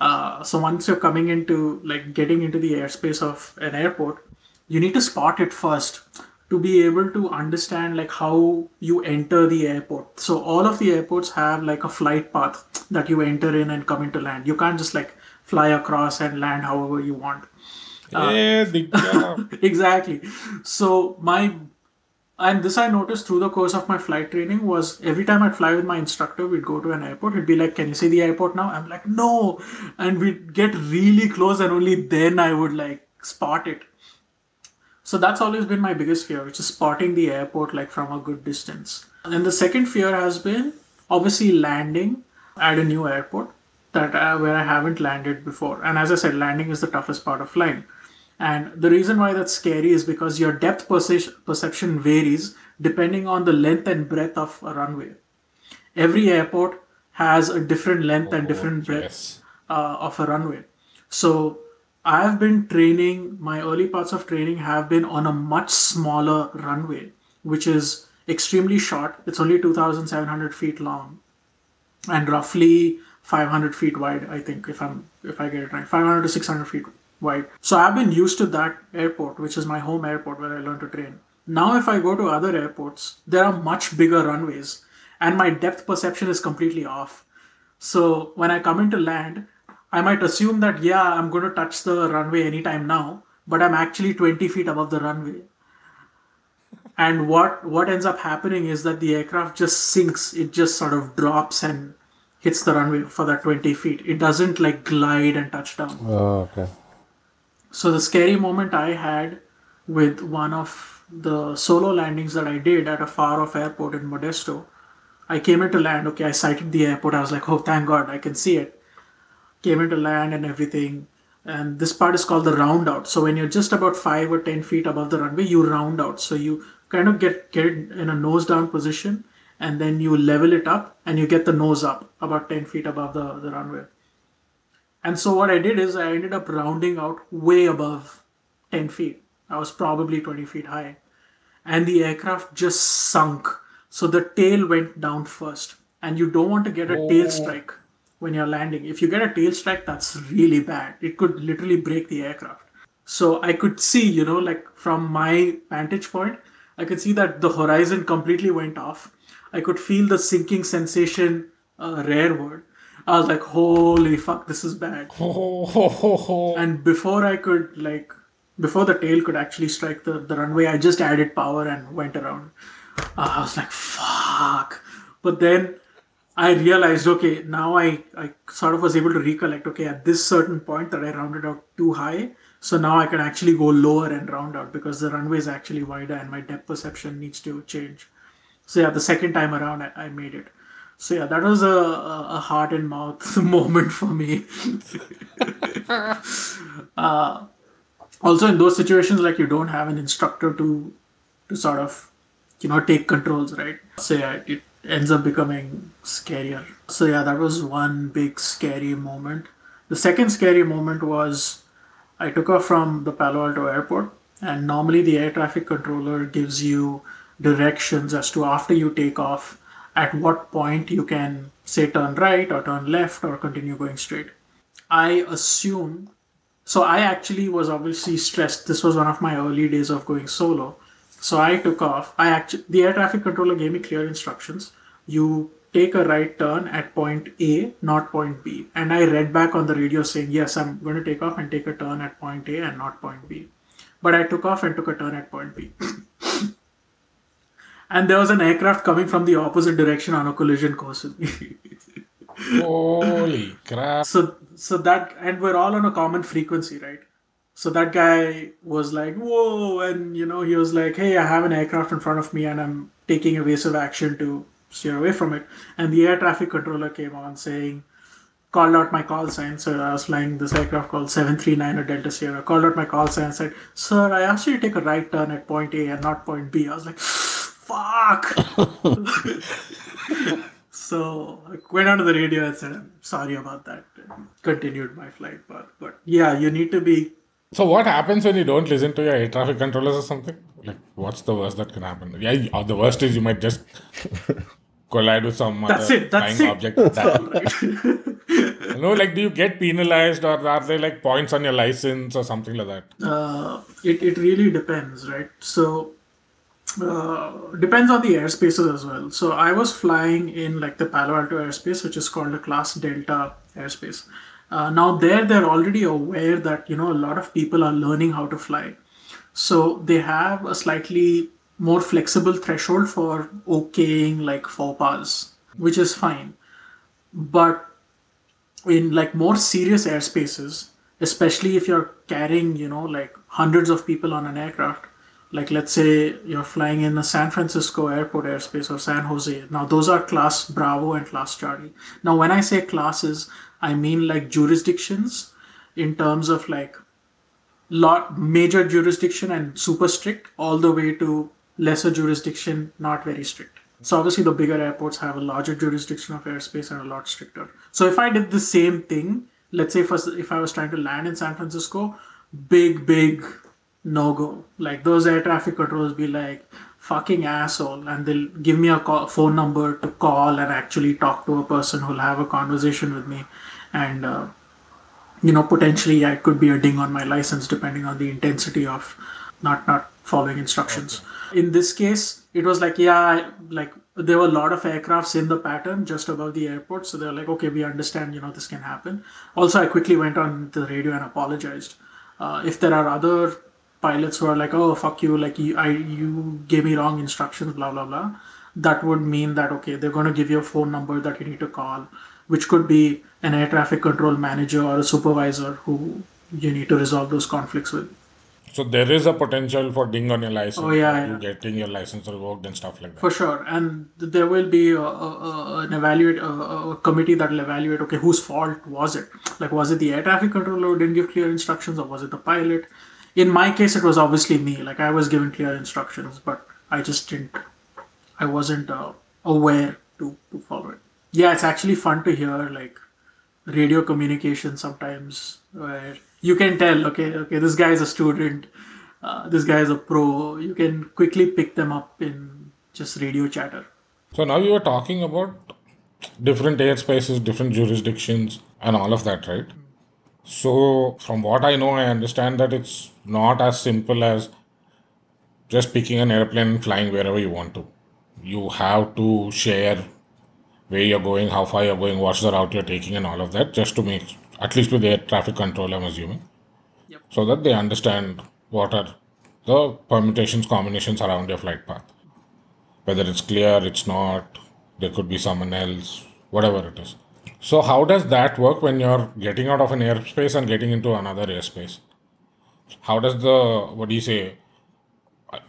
Uh, so once you're coming into like getting into the airspace of an airport, you need to spot it first to be able to understand like how you enter the airport. So all of the airports have like a flight path that you enter in and come into land. You can't just like fly across and land however you want. Uh, the- exactly. So my and this I noticed through the course of my flight training was every time I'd fly with my instructor, we'd go to an airport. He'd be like, "Can you see the airport now?" I'm like, "No," and we'd get really close, and only then I would like spot it. So that's always been my biggest fear, which is spotting the airport like from a good distance. And the second fear has been obviously landing at a new airport that uh, where I haven't landed before. And as I said, landing is the toughest part of flying. And the reason why that's scary is because your depth perce- perception varies depending on the length and breadth of a runway. Every airport has a different length and different breadth yes. uh, of a runway. So I've been training, my early parts of training have been on a much smaller runway, which is extremely short. It's only 2,700 feet long and roughly 500 feet wide, I think, if I'm if I get it right, 500 to 600 feet wide. So I've been used to that airport, which is my home airport where I learned to train. Now, if I go to other airports, there are much bigger runways, and my depth perception is completely off. So when I come into land, I might assume that yeah, I'm going to touch the runway anytime now, but I'm actually 20 feet above the runway. And what what ends up happening is that the aircraft just sinks. It just sort of drops and hits the runway for that 20 feet. It doesn't like glide and touch down. Oh, okay. So the scary moment I had with one of the solo landings that I did at a far off airport in Modesto, I came into land. Okay, I sighted the airport. I was like, oh, thank God, I can see it. Came into land and everything. And this part is called the round out. So when you're just about five or ten feet above the runway, you round out. So you kind of get get in a nose down position, and then you level it up, and you get the nose up about ten feet above the, the runway. And so what I did is I ended up rounding out way above 10 feet. I was probably 20 feet high. And the aircraft just sunk. So the tail went down first. And you don't want to get a tail oh. strike when you're landing. If you get a tail strike, that's really bad. It could literally break the aircraft. So I could see, you know, like from my vantage point, I could see that the horizon completely went off. I could feel the sinking sensation uh, rearward. I was like, holy fuck, this is bad. And before I could, like, before the tail could actually strike the, the runway, I just added power and went around. Uh, I was like, fuck. But then I realized, okay, now I, I sort of was able to recollect, okay, at this certain point that I rounded out too high, so now I can actually go lower and round out because the runway is actually wider and my depth perception needs to change. So yeah, the second time around, I, I made it. So yeah, that was a, a, heart and mouth moment for me. uh, also, in those situations, like you don't have an instructor to to sort of you know take controls, right? So yeah, it ends up becoming scarier. So yeah, that was one big scary moment. The second scary moment was I took off from the Palo Alto airport, and normally the air traffic controller gives you directions as to after you take off at what point you can say turn right or turn left or continue going straight. I assume so I actually was obviously stressed. This was one of my early days of going solo. So I took off. I actually the air traffic controller gave me clear instructions. You take a right turn at point A, not point B. And I read back on the radio saying, yes, I'm going to take off and take a turn at point A and not point B. But I took off and took a turn at point B. and there was an aircraft coming from the opposite direction on a collision course with me. Holy crap. so so that and we're all on a common frequency, right? So that guy was like, whoa, and you know, he was like, hey, I have an aircraft in front of me and I'm taking evasive action to steer away from it. And the air traffic controller came on saying, called out my call sign. So I was flying this aircraft called 739 Delta Sierra. Called out my call sign and said, Sir, I asked you to take a right turn at point A and not point B. I was like, fuck. so I went onto the radio and said, I'm sorry about that. And continued my flight path. But yeah, you need to be So what happens when you don't listen to your air traffic controllers or something? Like, what's the worst that can happen? Yeah, or the worst is you might just collide with some That's other it, that's flying it. object. That, no, like, do you get penalized or are there like points on your license or something like that? Uh, it, it really depends, right? So, uh, depends on the airspaces as well. So, I was flying in like the Palo Alto airspace, which is called a Class Delta airspace. Uh, now, there they're already aware that you know a lot of people are learning how to fly, so they have a slightly more flexible threshold for okaying like faux pas, which is fine. But in like more serious airspaces, especially if you're carrying, you know, like hundreds of people on an aircraft, like let's say you're flying in a San Francisco airport airspace or San Jose. Now those are class Bravo and class Charlie. Now when I say classes, I mean like jurisdictions in terms of like lot major jurisdiction and super strict all the way to lesser jurisdiction not very strict so obviously the bigger airports have a larger jurisdiction of airspace and a lot stricter so if i did the same thing let's say if I, was, if I was trying to land in san francisco big big no go. Like those air traffic controllers be like fucking asshole and they'll give me a call, phone number to call and actually talk to a person who'll have a conversation with me. And uh, you know potentially yeah, it could be a ding on my license depending on the intensity of not not following instructions. Okay. in this case it was like yeah like there were a lot of aircrafts in the pattern just above the airport. So they're like okay we understand you know this can happen. Also i quickly went on the radio and apologized. Uh, if there are other pilots who are like oh fuck you like you i you gave me wrong instructions blah blah blah that would mean that okay they're going to give you a phone number that you need to call which could be an air traffic control manager or a supervisor who you need to resolve those conflicts with. So there is a potential for ding on your license. Oh yeah, you getting your license revoked and stuff like that. For sure, and there will be a, a, an evaluate a, a, committee that will evaluate. Okay, whose fault was it? Like, was it the air traffic controller who didn't give clear instructions, or was it the pilot? In my case, it was obviously me. Like I was given clear instructions, but I just didn't. I wasn't uh, aware to to follow it yeah it's actually fun to hear like radio communication sometimes where you can tell okay okay this guy is a student uh, this guy is a pro you can quickly pick them up in just radio chatter so now you were talking about different airspaces different jurisdictions and all of that right so from what i know i understand that it's not as simple as just picking an airplane and flying wherever you want to you have to share where you're going, how far you're going, what's the route you're taking, and all of that, just to make, at least with the traffic control, I'm assuming, yep. so that they understand what are the permutations, combinations around your flight path. Whether it's clear, it's not, there could be someone else, whatever it is. So, how does that work when you're getting out of an airspace and getting into another airspace? How does the, what do you say,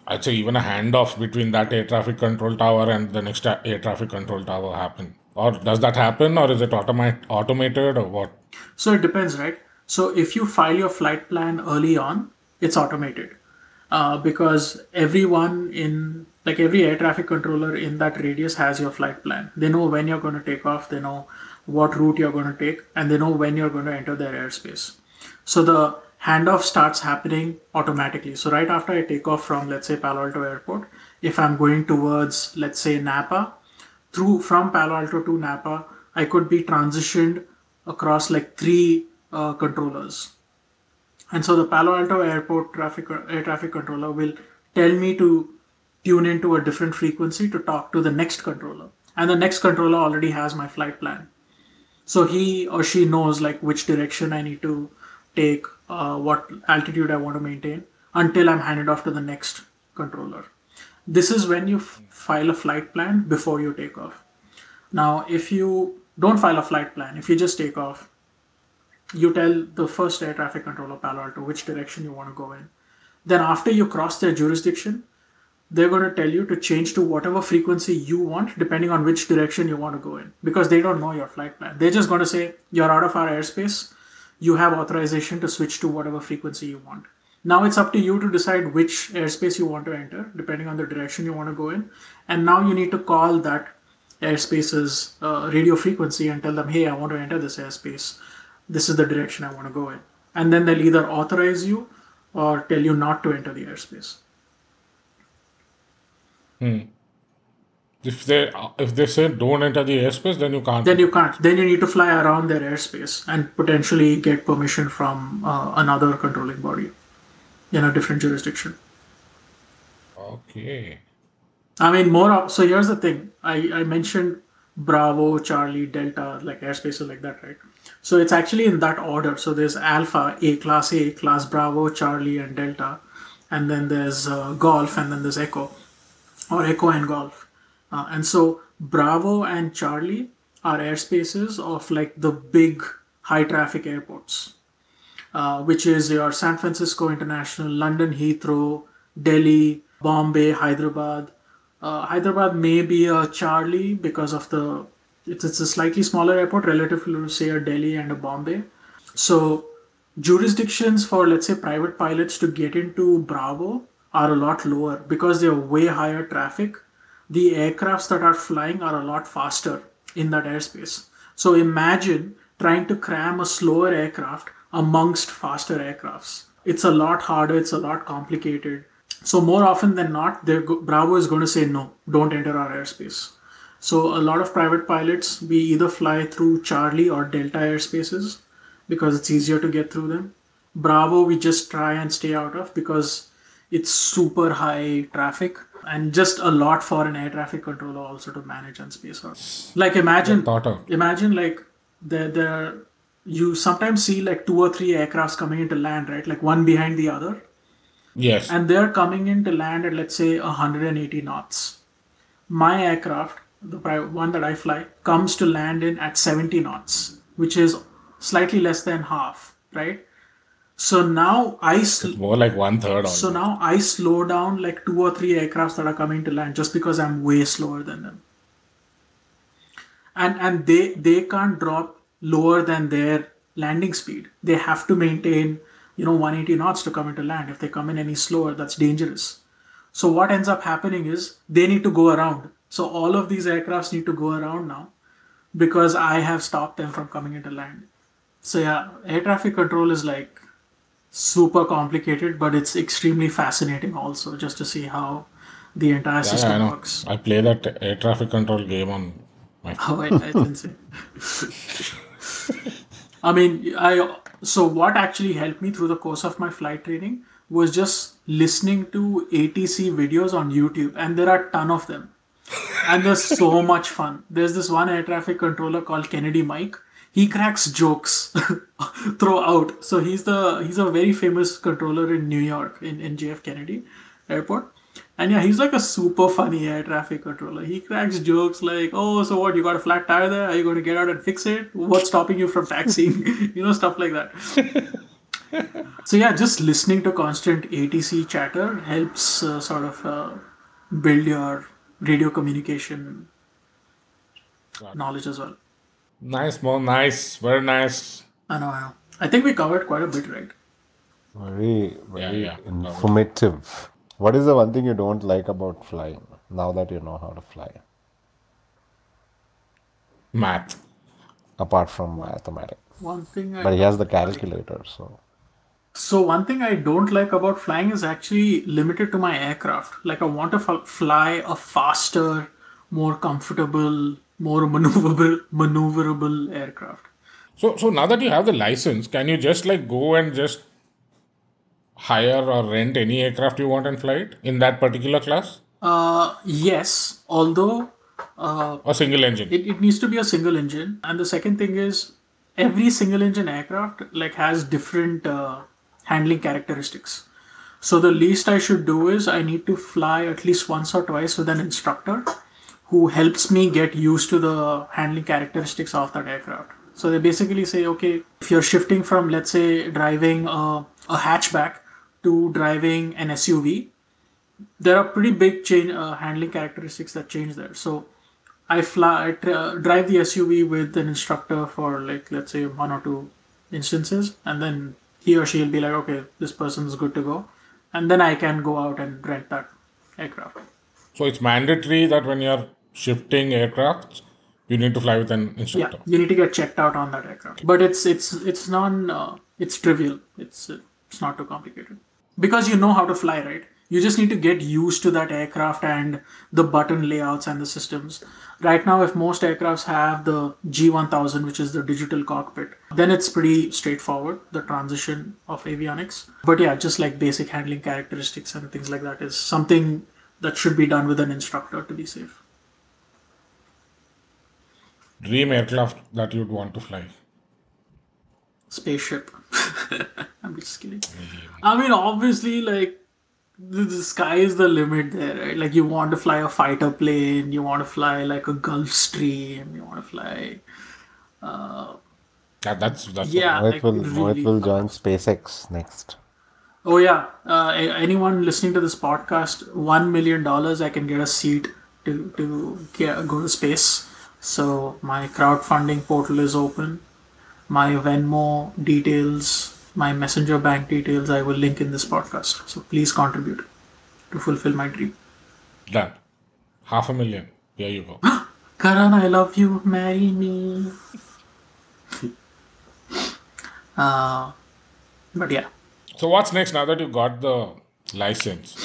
I'd say even a handoff between that air traffic control tower and the next air traffic control tower happen? Or does that happen or is it automate, automated or what? So it depends, right? So if you file your flight plan early on, it's automated. Uh, because everyone in like every air traffic controller in that radius has your flight plan. They know when you're going to take off, they know what route you're going to take, and they know when you're going to enter their airspace. So the handoff starts happening automatically. So right after I take off from let's say Palo Alto Airport, if I'm going towards let's say Napa, through from Palo Alto to Napa, I could be transitioned across like three uh, controllers. And so the Palo Alto Airport traffic air traffic controller will tell me to tune into a different frequency to talk to the next controller. And the next controller already has my flight plan. So he or she knows like which direction I need to take uh, what altitude I want to maintain until I'm handed off to the next controller. This is when you f- file a flight plan before you take off. Now, if you don't file a flight plan, if you just take off, you tell the first air traffic controller, Palo Alto, which direction you want to go in. Then, after you cross their jurisdiction, they're going to tell you to change to whatever frequency you want, depending on which direction you want to go in, because they don't know your flight plan. They're just going to say, You're out of our airspace you have authorization to switch to whatever frequency you want. Now it's up to you to decide which airspace you want to enter, depending on the direction you want to go in. And now you need to call that airspace's uh, radio frequency and tell them, hey, I want to enter this airspace. This is the direction I want to go in. And then they'll either authorize you or tell you not to enter the airspace. Hmm. if they if they say don't enter the airspace, then you can't. then you can't. Then you need to fly around their airspace and potentially get permission from uh, another controlling body in a different jurisdiction. okay. I mean, more. Of, so here's the thing. I I mentioned Bravo, Charlie, Delta, like airspaces like that, right? So it's actually in that order. So there's Alpha, A class A, class Bravo, Charlie, and Delta, and then there's uh, Golf, and then there's Echo, or Echo and Golf. Uh, and so Bravo and Charlie are airspaces of like the big high traffic airports, uh, which is your San Francisco International, London Heathrow, Delhi, Bombay, Hyderabad. Uh, Hyderabad may be a Charlie because of the it's, it's a slightly smaller airport relative to say a Delhi and a Bombay. So jurisdictions for let's say private pilots to get into Bravo are a lot lower because they're way higher traffic. The aircrafts that are flying are a lot faster in that airspace. So imagine trying to cram a slower aircraft amongst faster aircrafts. It's a lot harder, it's a lot complicated. So more often than not, Bravo is going to say no, don't enter our airspace. So a lot of private pilots, we either fly through Charlie or Delta airspaces because it's easier to get through them. Bravo, we just try and stay out of because it's super high traffic and just a lot for an air traffic controller also to manage and space out. Like imagine, imagine like there there you sometimes see like two or three aircrafts coming into land, right? Like one behind the other Yes. and they're coming in to land at let's say 180 knots. My aircraft, the one that I fly, comes to land in at 70 knots, which is slightly less than half, right? So now I sl- More like one third. so now I slow down like two or three aircrafts that are coming to land just because I'm way slower than them. And and they they can't drop lower than their landing speed. They have to maintain, you know, 180 knots to come into land. If they come in any slower, that's dangerous. So what ends up happening is they need to go around. So all of these aircrafts need to go around now because I have stopped them from coming into land. So yeah, air traffic control is like super complicated, but it's extremely fascinating also just to see how the entire Yeah, system I know. works. I play that air traffic control game on my. Oh, I, I didn't say. I mean, I so what actually helped me through the course of my flight training was just listening to ATC videos on YouTube, and there are a ton of them, and they're so much fun. There's this one air traffic controller called Kennedy Mike. He cracks jokes throughout. So he's the he's a very famous controller in New York in, in JF Kennedy Airport. And yeah, he's like a super funny air traffic controller. He cracks jokes like, "Oh, so what? You got a flat tire there? Are you going to get out and fix it? What's stopping you from taxiing? you know, stuff like that." so yeah, just listening to constant ATC chatter helps uh, sort of uh, build your radio communication knowledge as well. Nice, more nice, very nice. I know, I know. I think we covered quite a bit, right? Very, very yeah. informative. What is the one thing you don't like about flying now that you know how to fly? Math. Apart from mathematics. One thing I But he has the calculator, so. So one thing I don't like about flying is actually limited to my aircraft. Like I want to fly a faster, more comfortable, more maneuverable, maneuverable aircraft. So, so now that you have the license, can you just like go and just hire or rent any aircraft you want and fly it in that particular class? Uh, yes, although uh, Or single engine? it, it needs to be a single engine. And the second thing is every single engine aircraft like has different uh, handling characteristics. So the least I should do is I need to fly at least once or twice with an instructor who helps me get used to the handling characteristics of that aircraft. So they basically say, okay, if you're shifting from let's say driving a, a hatchback to driving an SUV, there are pretty big change uh, handling characteristics that change there. So I fly, I tra- drive the SUV with an instructor for like let's say one or two instances, and then he or she will be like, okay, this person's good to go, and then I can go out and rent that aircraft. So it's mandatory that when you're shifting aircraft, you need to fly with an instructor. Yeah, you need to get checked out on that aircraft, but it's it's it's non uh, it's trivial. It's uh, it's not too complicated because you know how to fly, right? You just need to get used to that aircraft and the button layouts and the systems. Right now, if most aircrafts have the G1000, which is the digital cockpit, then it's pretty straightforward, the transition of avionics. But yeah, just like basic handling characteristics and things like that is something that should be done with an instructor to be safe. Dream aircraft that you'd want to fly. Spaceship. I'm just kidding. I mean, obviously, like the, the sky is the limit there, right? Like you want to fly a fighter plane, you want to fly like a Gulfstream, you want to fly. Yeah, that's that's Yeah. Mohit like, will, really Mohit will fun. join SpaceX next. Oh yeah, uh, anyone listening to this podcast, one million dollars, I can get a seat to to get, go to space. So my crowdfunding portal is open. My Venmo details, my Messenger bank details, I will link in this podcast. So please contribute to fulfill my dream. Done. Half a million. There you go. Karan, I love you. Marry me. uh, but yeah. So what's next now that you got the license?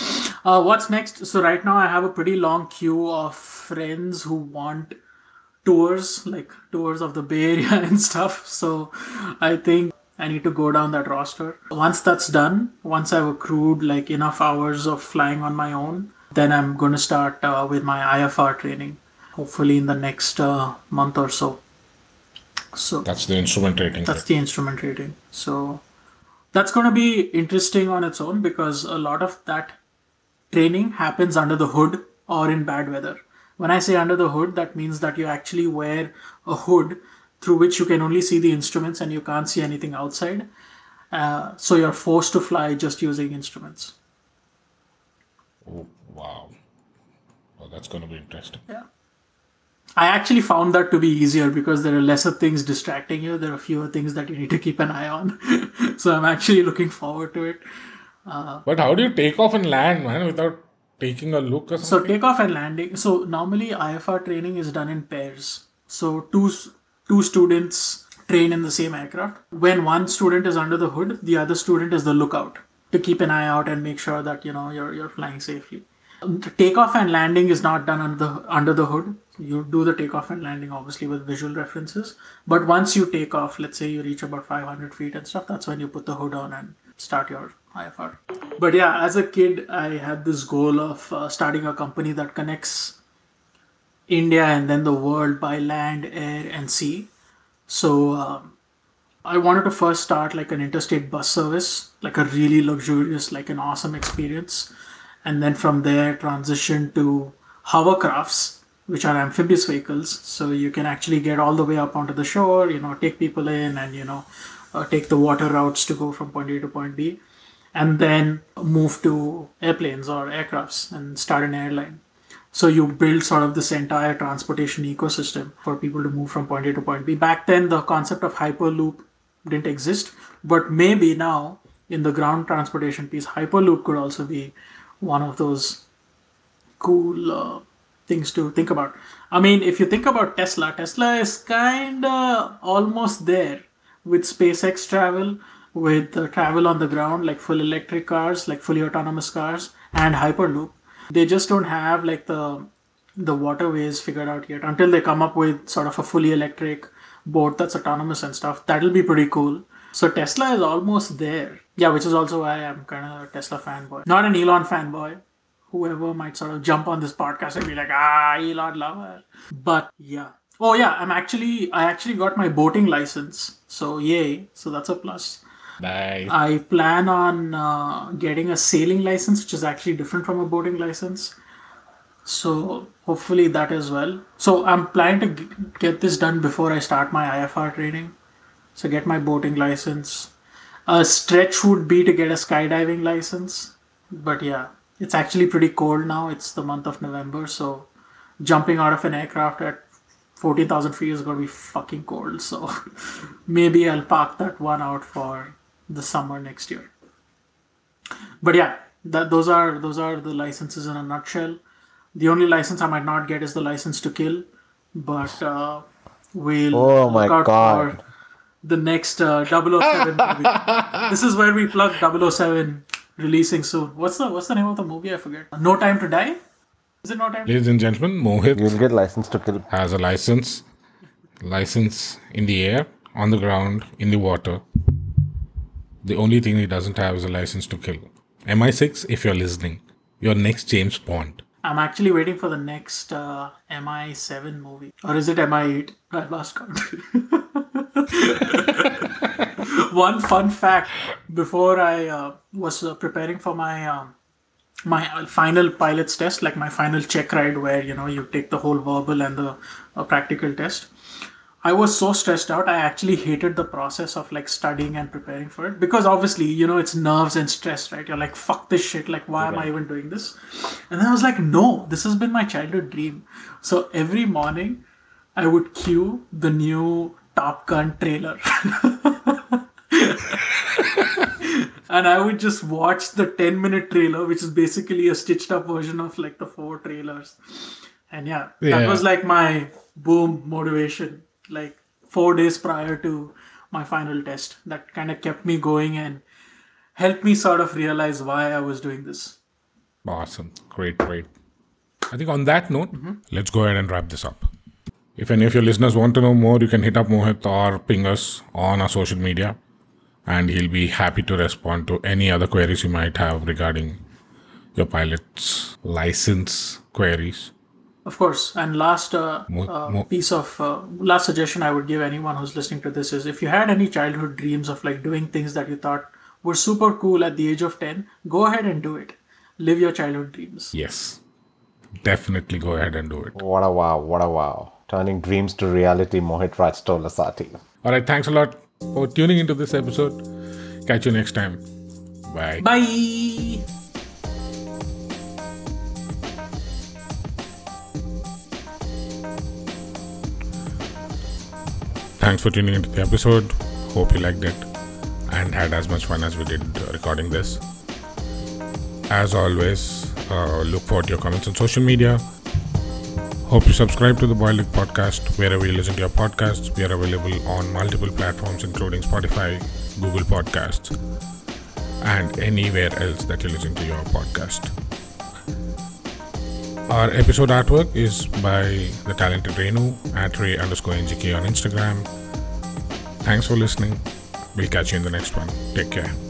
Uh, what's next? So right now I have a pretty long queue of friends who want tours, like tours of the Bay Area and stuff. So I think I need to go down that roster. Once that's done, once I've accrued like enough hours of flying on my own, then I'm going to start uh, with my IFR training. Hopefully in the next uh, month or so. So That's the instrument rating. that's the instrument rating. So that's going to be interesting on its own because a lot of that training happens under the hood or in bad weather. When I say under the hood, that means that you actually wear a hood through which you can only see the instruments and you can't see anything outside. Uh, so you're forced to fly just using instruments. Oh, wow. Well, that's going to be interesting. Yeah. I actually found that to be easier because there are lesser things distracting you. There are fewer things that you need to keep an eye on. so I'm actually looking forward to it. But how do you take off and land, man, without taking a look So takeoff and landing. So normally IFR training is done in pairs. So two two students train in the same aircraft. When one student is under the hood, the other student is the lookout to keep an eye out and make sure that you know you're you're flying safely. Um, the takeoff and landing is not done under the under the hood. You do the takeoff and landing obviously with visual references. But once you take off, let's say you reach about 500 feet and stuff, that's when you put the hood on and start your IFR. But yeah, as a kid, I had this goal of uh, starting a company that connects India and then the world by land, air, and sea. So um, I wanted to first start like an interstate bus service, like a really luxurious, like an awesome experience, and then from there transition to hovercrafts, which are amphibious vehicles. So you can actually get all the way up onto the shore, you know, take people in, and you know, uh, take the water routes to go from point A to point B, and then move to airplanes or aircrafts and start an airline. So you build sort of this entire transportation ecosystem for people to move from point A to point B. Back then, the concept of hyperloop didn't exist, but maybe now in the ground transportation piece, hyperloop could also be one of those cool uh, things to think about. I mean, if you think about Tesla, Tesla is kind of almost there with SpaceX travel, with uh, travel on the ground, like full electric cars, like fully autonomous cars, and Hyperloop. They just don't have like the the waterways figured out yet. Until they come up with sort of a fully electric boat that's autonomous and stuff, that'll be pretty cool. So Tesla is almost there. Yeah, which is also why I'm kind of a Tesla fanboy. Not an Elon fanboy. Whoever might sort of jump on this podcast and be like, ah, Elon lover. But yeah. Oh yeah, I'm actually I actually got my boating license. So yay. So that's a plus. Nice. I plan on uh, getting a sailing license, which is actually different from a boating license. So hopefully that as well. So I'm planning to g- get this done before I start my IFR training. So get my boating license. A stretch would be to get a skydiving license, but yeah, it's actually pretty cold now. It's the month of November, so jumping out of an aircraft at 14,000 feet is gonna be fucking cold. So maybe I'll park that one out for the summer next year. But yeah, that those are those are the licenses in a nutshell. The only license I might not get is the license to kill, but uh, we'll Oh my look out God. for the next uh, 007 movie. this is where we plug 007 releasing soon. What's the What's the name of the movie? I forget. No Time to Die. Is it No Time? Ladies and gentlemen, Mohit You'll get license to kill. has a license. License in the air, on the ground, in the water. The only thing he doesn't have is a license to kill. MI6, if you're listening, your next James Bond. I'm actually waiting for the next uh, MI7 movie, or is it MI8? I lost count. One fun fact: before I uh, was uh, preparing for my um, my final pilot's test, like my final check ride, where you know you take the whole verbal and the uh, practical test. I was so stressed out. I actually hated the process of like studying and preparing for it because obviously, you know, it's nerves and stress, right? You're like, fuck this shit. Like, why am I even doing this? And then I was like, no, this has been my childhood dream. So every morning, I would cue the new Top Gun trailer. and I would just watch the 10 minute trailer, which is basically a stitched up version of like the four trailers. And yeah, that was like my boom motivation, like four days prior to my final test. That kind of kept me going and helped me sort of realize why I was doing this. Awesome. Great, great. I think on that note, mm-hmm. let's go ahead and wrap this up. If any of your listeners want to know more, you can hit up Mohit or ping us on our social media, and he'll be happy to respond to any other queries you might have regarding your pilot's license queries. Of course. And last uh, Mo- uh, mo- piece of uh, last suggestion I would give anyone who's listening to this is if you had any childhood dreams of like doing things that you thought were super cool at the age of 10, go ahead and do it. Live your childhood dreams. Yes. Definitely go ahead and do it. What a wow, what a wow. Turning dreams to reality, Mohit Raj Tolasati. All right. Thanks a lot for tuning into this episode. Catch you next time. Bye. Bye. Thanks for tuning into the episode. Hope you liked it and had as much fun as we did recording this. As always, uh, look forward to your comments on social media. Hope you subscribe to the Boiled Podcast wherever you listen to your podcasts. We are available on multiple platforms, including Spotify, Google Podcasts, and anywhere else that you listen to your podcast. Our episode artwork is by the talented Renu at Ray underscore NGK on Instagram. Thanks for listening. We'll catch you in the next one. Take care.